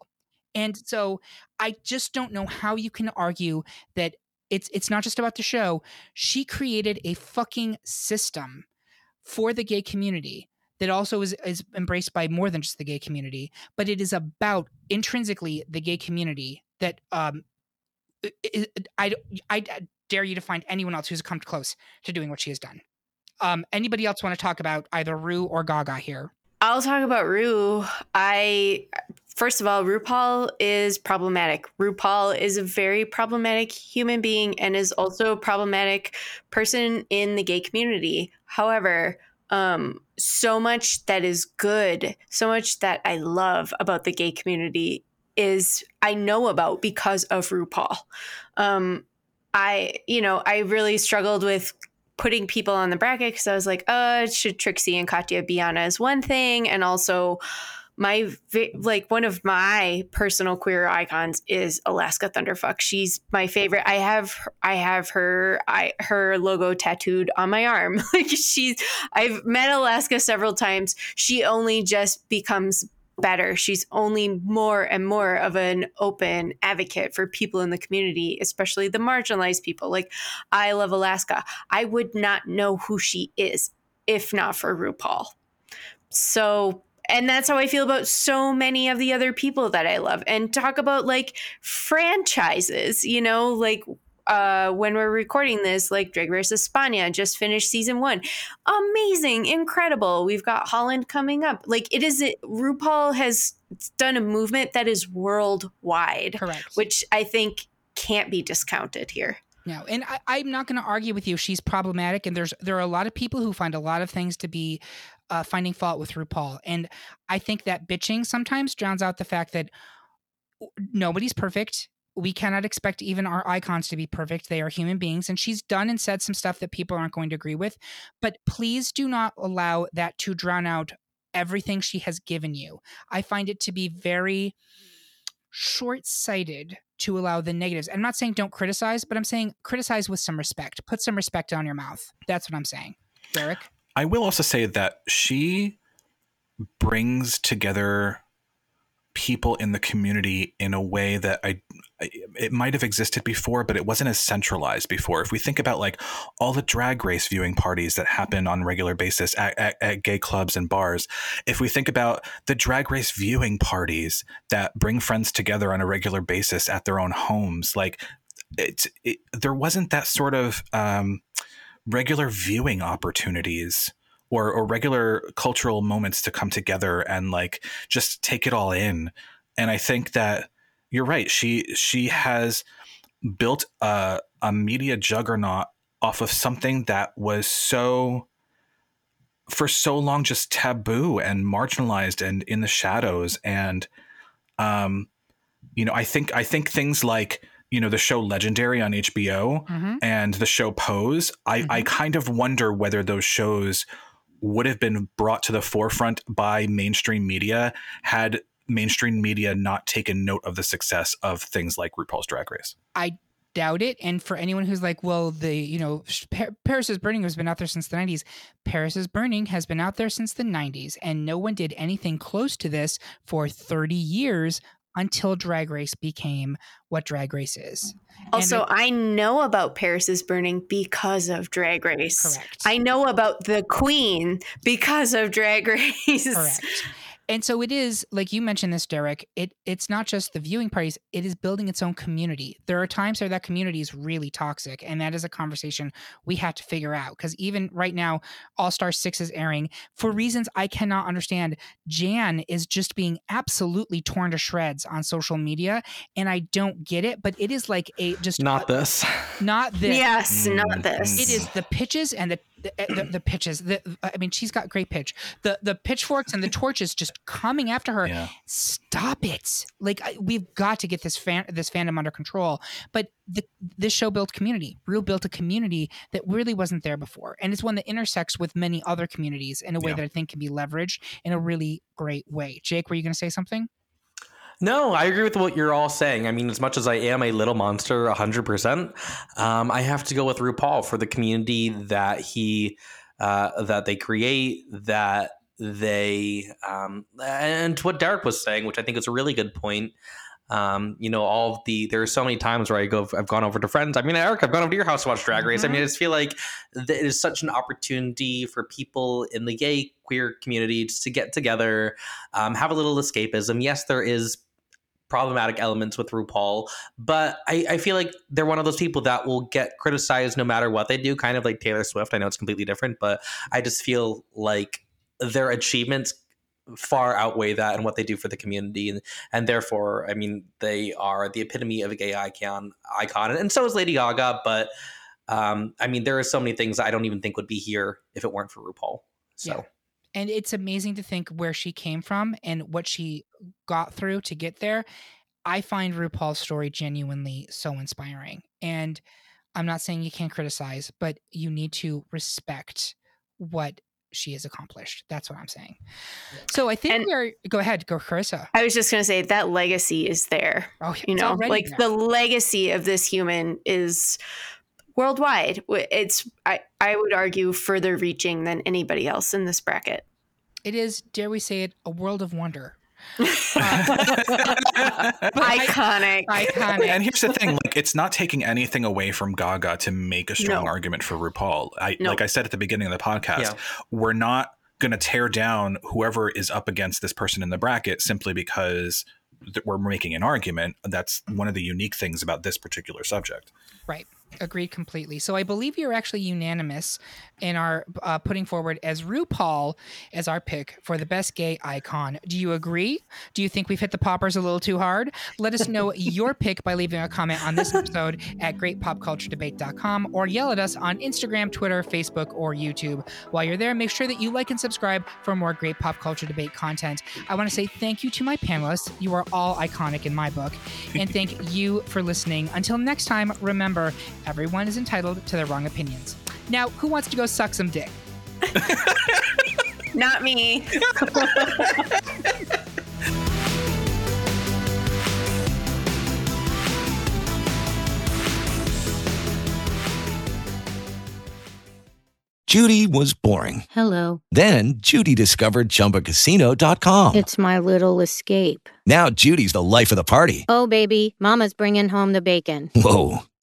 And so I just don't know how you can argue that it's it's not just about the show. She created a fucking system for the gay community that also is, is embraced by more than just the gay community, but it is about intrinsically the gay community that um I, I, dare you to find anyone else who's come close to doing what she has done. Um, anybody else want to talk about either Ru or Gaga here? I'll talk about Ru. I first of all, RuPaul is problematic. RuPaul is a very problematic human being and is also a problematic person in the gay community. However, um, so much that is good, so much that I love about the gay community is I know about because of RuPaul. Um, I, you know, I really struggled with putting people on the bracket because I was like, uh, should Trixie and Katya be on as one thing? And also, my like one of my personal queer icons is Alaska Thunderfuck. She's my favorite. I have I have her I her logo tattooed on my arm. *laughs* like she's I've met Alaska several times. She only just becomes better. She's only more and more of an open advocate for people in the community, especially the marginalized people. Like, I love Alaska. I would not know who she is if not for RuPaul. So, and that's how I feel about so many of the other people that I love. And talk about like franchises, you know, like uh, when we're recording this, like Drag Race España just finished season one. Amazing, incredible. We've got Holland coming up. Like it is, RuPaul has done a movement that is worldwide, Correct. which I think can't be discounted here. No, and I, I'm not going to argue with you. She's problematic, and there's there are a lot of people who find a lot of things to be uh, finding fault with RuPaul, and I think that bitching sometimes drowns out the fact that nobody's perfect. We cannot expect even our icons to be perfect. They are human beings, and she's done and said some stuff that people aren't going to agree with. But please do not allow that to drown out everything she has given you. I find it to be very short sighted to allow the negatives. I'm not saying don't criticize, but I'm saying criticize with some respect. Put some respect on your mouth. That's what I'm saying. Derek? I will also say that she brings together people in the community in a way that I, I it might have existed before, but it wasn't as centralized before. If we think about like all the drag race viewing parties that happen on regular basis at, at, at gay clubs and bars, if we think about the drag race viewing parties that bring friends together on a regular basis at their own homes, like it's it, there wasn't that sort of um, regular viewing opportunities or, or regular cultural moments to come together and like just take it all in. And I think that you're right. She she has built a, a media juggernaut off of something that was so for so long just taboo and marginalized and in the shadows and um you know i think i think things like you know the show legendary on hbo Mm-hmm. and the show pose i i kind of wonder whether those shows would have been brought to the forefront by mainstream media had mainstream media not taken note of the success of things like RuPaul's Drag Race. I doubt it. And for anyone who's like, well, the, you know, Paris is Burning has been out there since the 90s. Paris is Burning has been out there since the 90s. And no one did anything close to this for 30 years until Drag Race became what Drag Race is. Also, I- I know about Paris is Burning because of Drag Race. Correct. I know about the Queen because of Drag Race. Correct. And so it is, like you mentioned this, Derek, it it's not just the viewing parties, it is building its own community. There are times where that community is really toxic, and that is a conversation we have to figure out. Because even right now, All Star Six is airing for reasons I cannot understand. Jan is just being absolutely torn to shreds on social media, and I don't get it, but it is like a just Not this. not *laughs* this Yes, Mm, not this. it is the pitches and the the, eh, the, the pitches. The, I mean, she's got great pitch. The the pitchforks and the torches just coming after her. Yeah. Stop it! Like I, we've got to get this fan this fandom under control. But the, this show built community. Real built a community that really wasn't there before, and it's one that intersects with many other communities in a way Yeah. that I think can be leveraged in a really great way. Jake, were you going to say something? No, I agree with what you're all saying. I mean, as much as I am a little monster, 100%, um, I have to go with RuPaul for the community that he, uh, that they create, that they, um, and what Derek was saying, which I think is a really good point. Um, you know, all of the, there are so many times where I go, I've gone over to friends. I mean, Eric, I've gone over to your house to watch Drag Race. I mean, I just feel like it is such an opportunity for people in the gay queer community just to get together, um, have a little escapism. Yes, there is problematic elements with RuPaul, but I, I feel like they're one of those people that will get criticized no matter what they do, kind of like Taylor Swift. I know it's completely different, but I just feel like their achievements far outweigh that and what they do for the community and, and therefore i mean they are the epitome of a gay icon icon and so is lady gaga but um i mean there are so many things i don't even think would be here if it weren't for rupaul so Yeah. And it's amazing to think where she came from and what she got through to get there. I find RuPaul's story genuinely so inspiring. And I'm not saying you can't criticize, but you need to respect what she has accomplished. That's what I'm saying. So I think And- we're go ahead, go Karissa. I was just going to say that legacy is there. Oh, You know, like there. the legacy of this human is worldwide. It's, I, I would argue, further reaching than anybody else in this bracket. it is, dare we say it, a world of wonder. *laughs* Uh, iconic. Iconic. and here's the thing like it's not taking anything away from gaga to make a strong No. argument for rupaul i No. like i said at the beginning of the podcast Yeah. we're not going to tear down whoever is up against this person in the bracket simply because th- we're making an argument that's one of the unique things about this particular subject Right. Agreed completely. So I believe you're actually unanimous in our uh, putting forward as RuPaul as our pick for the best gay icon. Do you agree? Do you think we've hit the poppers a little too hard? Let us know *laughs* your pick by leaving a comment on this episode at greatpopculturedebate.com or yell at us on Instagram, Twitter, Facebook, or YouTube. While you're there, make sure that you like and subscribe for more great pop culture debate content. I want to say thank you to my panelists. You are all iconic in my book. And thank you for listening. Until next time, remember, everyone is entitled to their wrong opinions. Now, who wants to go suck some dick? *laughs* Not me. Judy was boring. Hello. Then Judy discovered ChumbaCasino.com. It's my little escape. Now Judy's the life of the party. Oh, baby, Mama's bringing home the bacon. Whoa,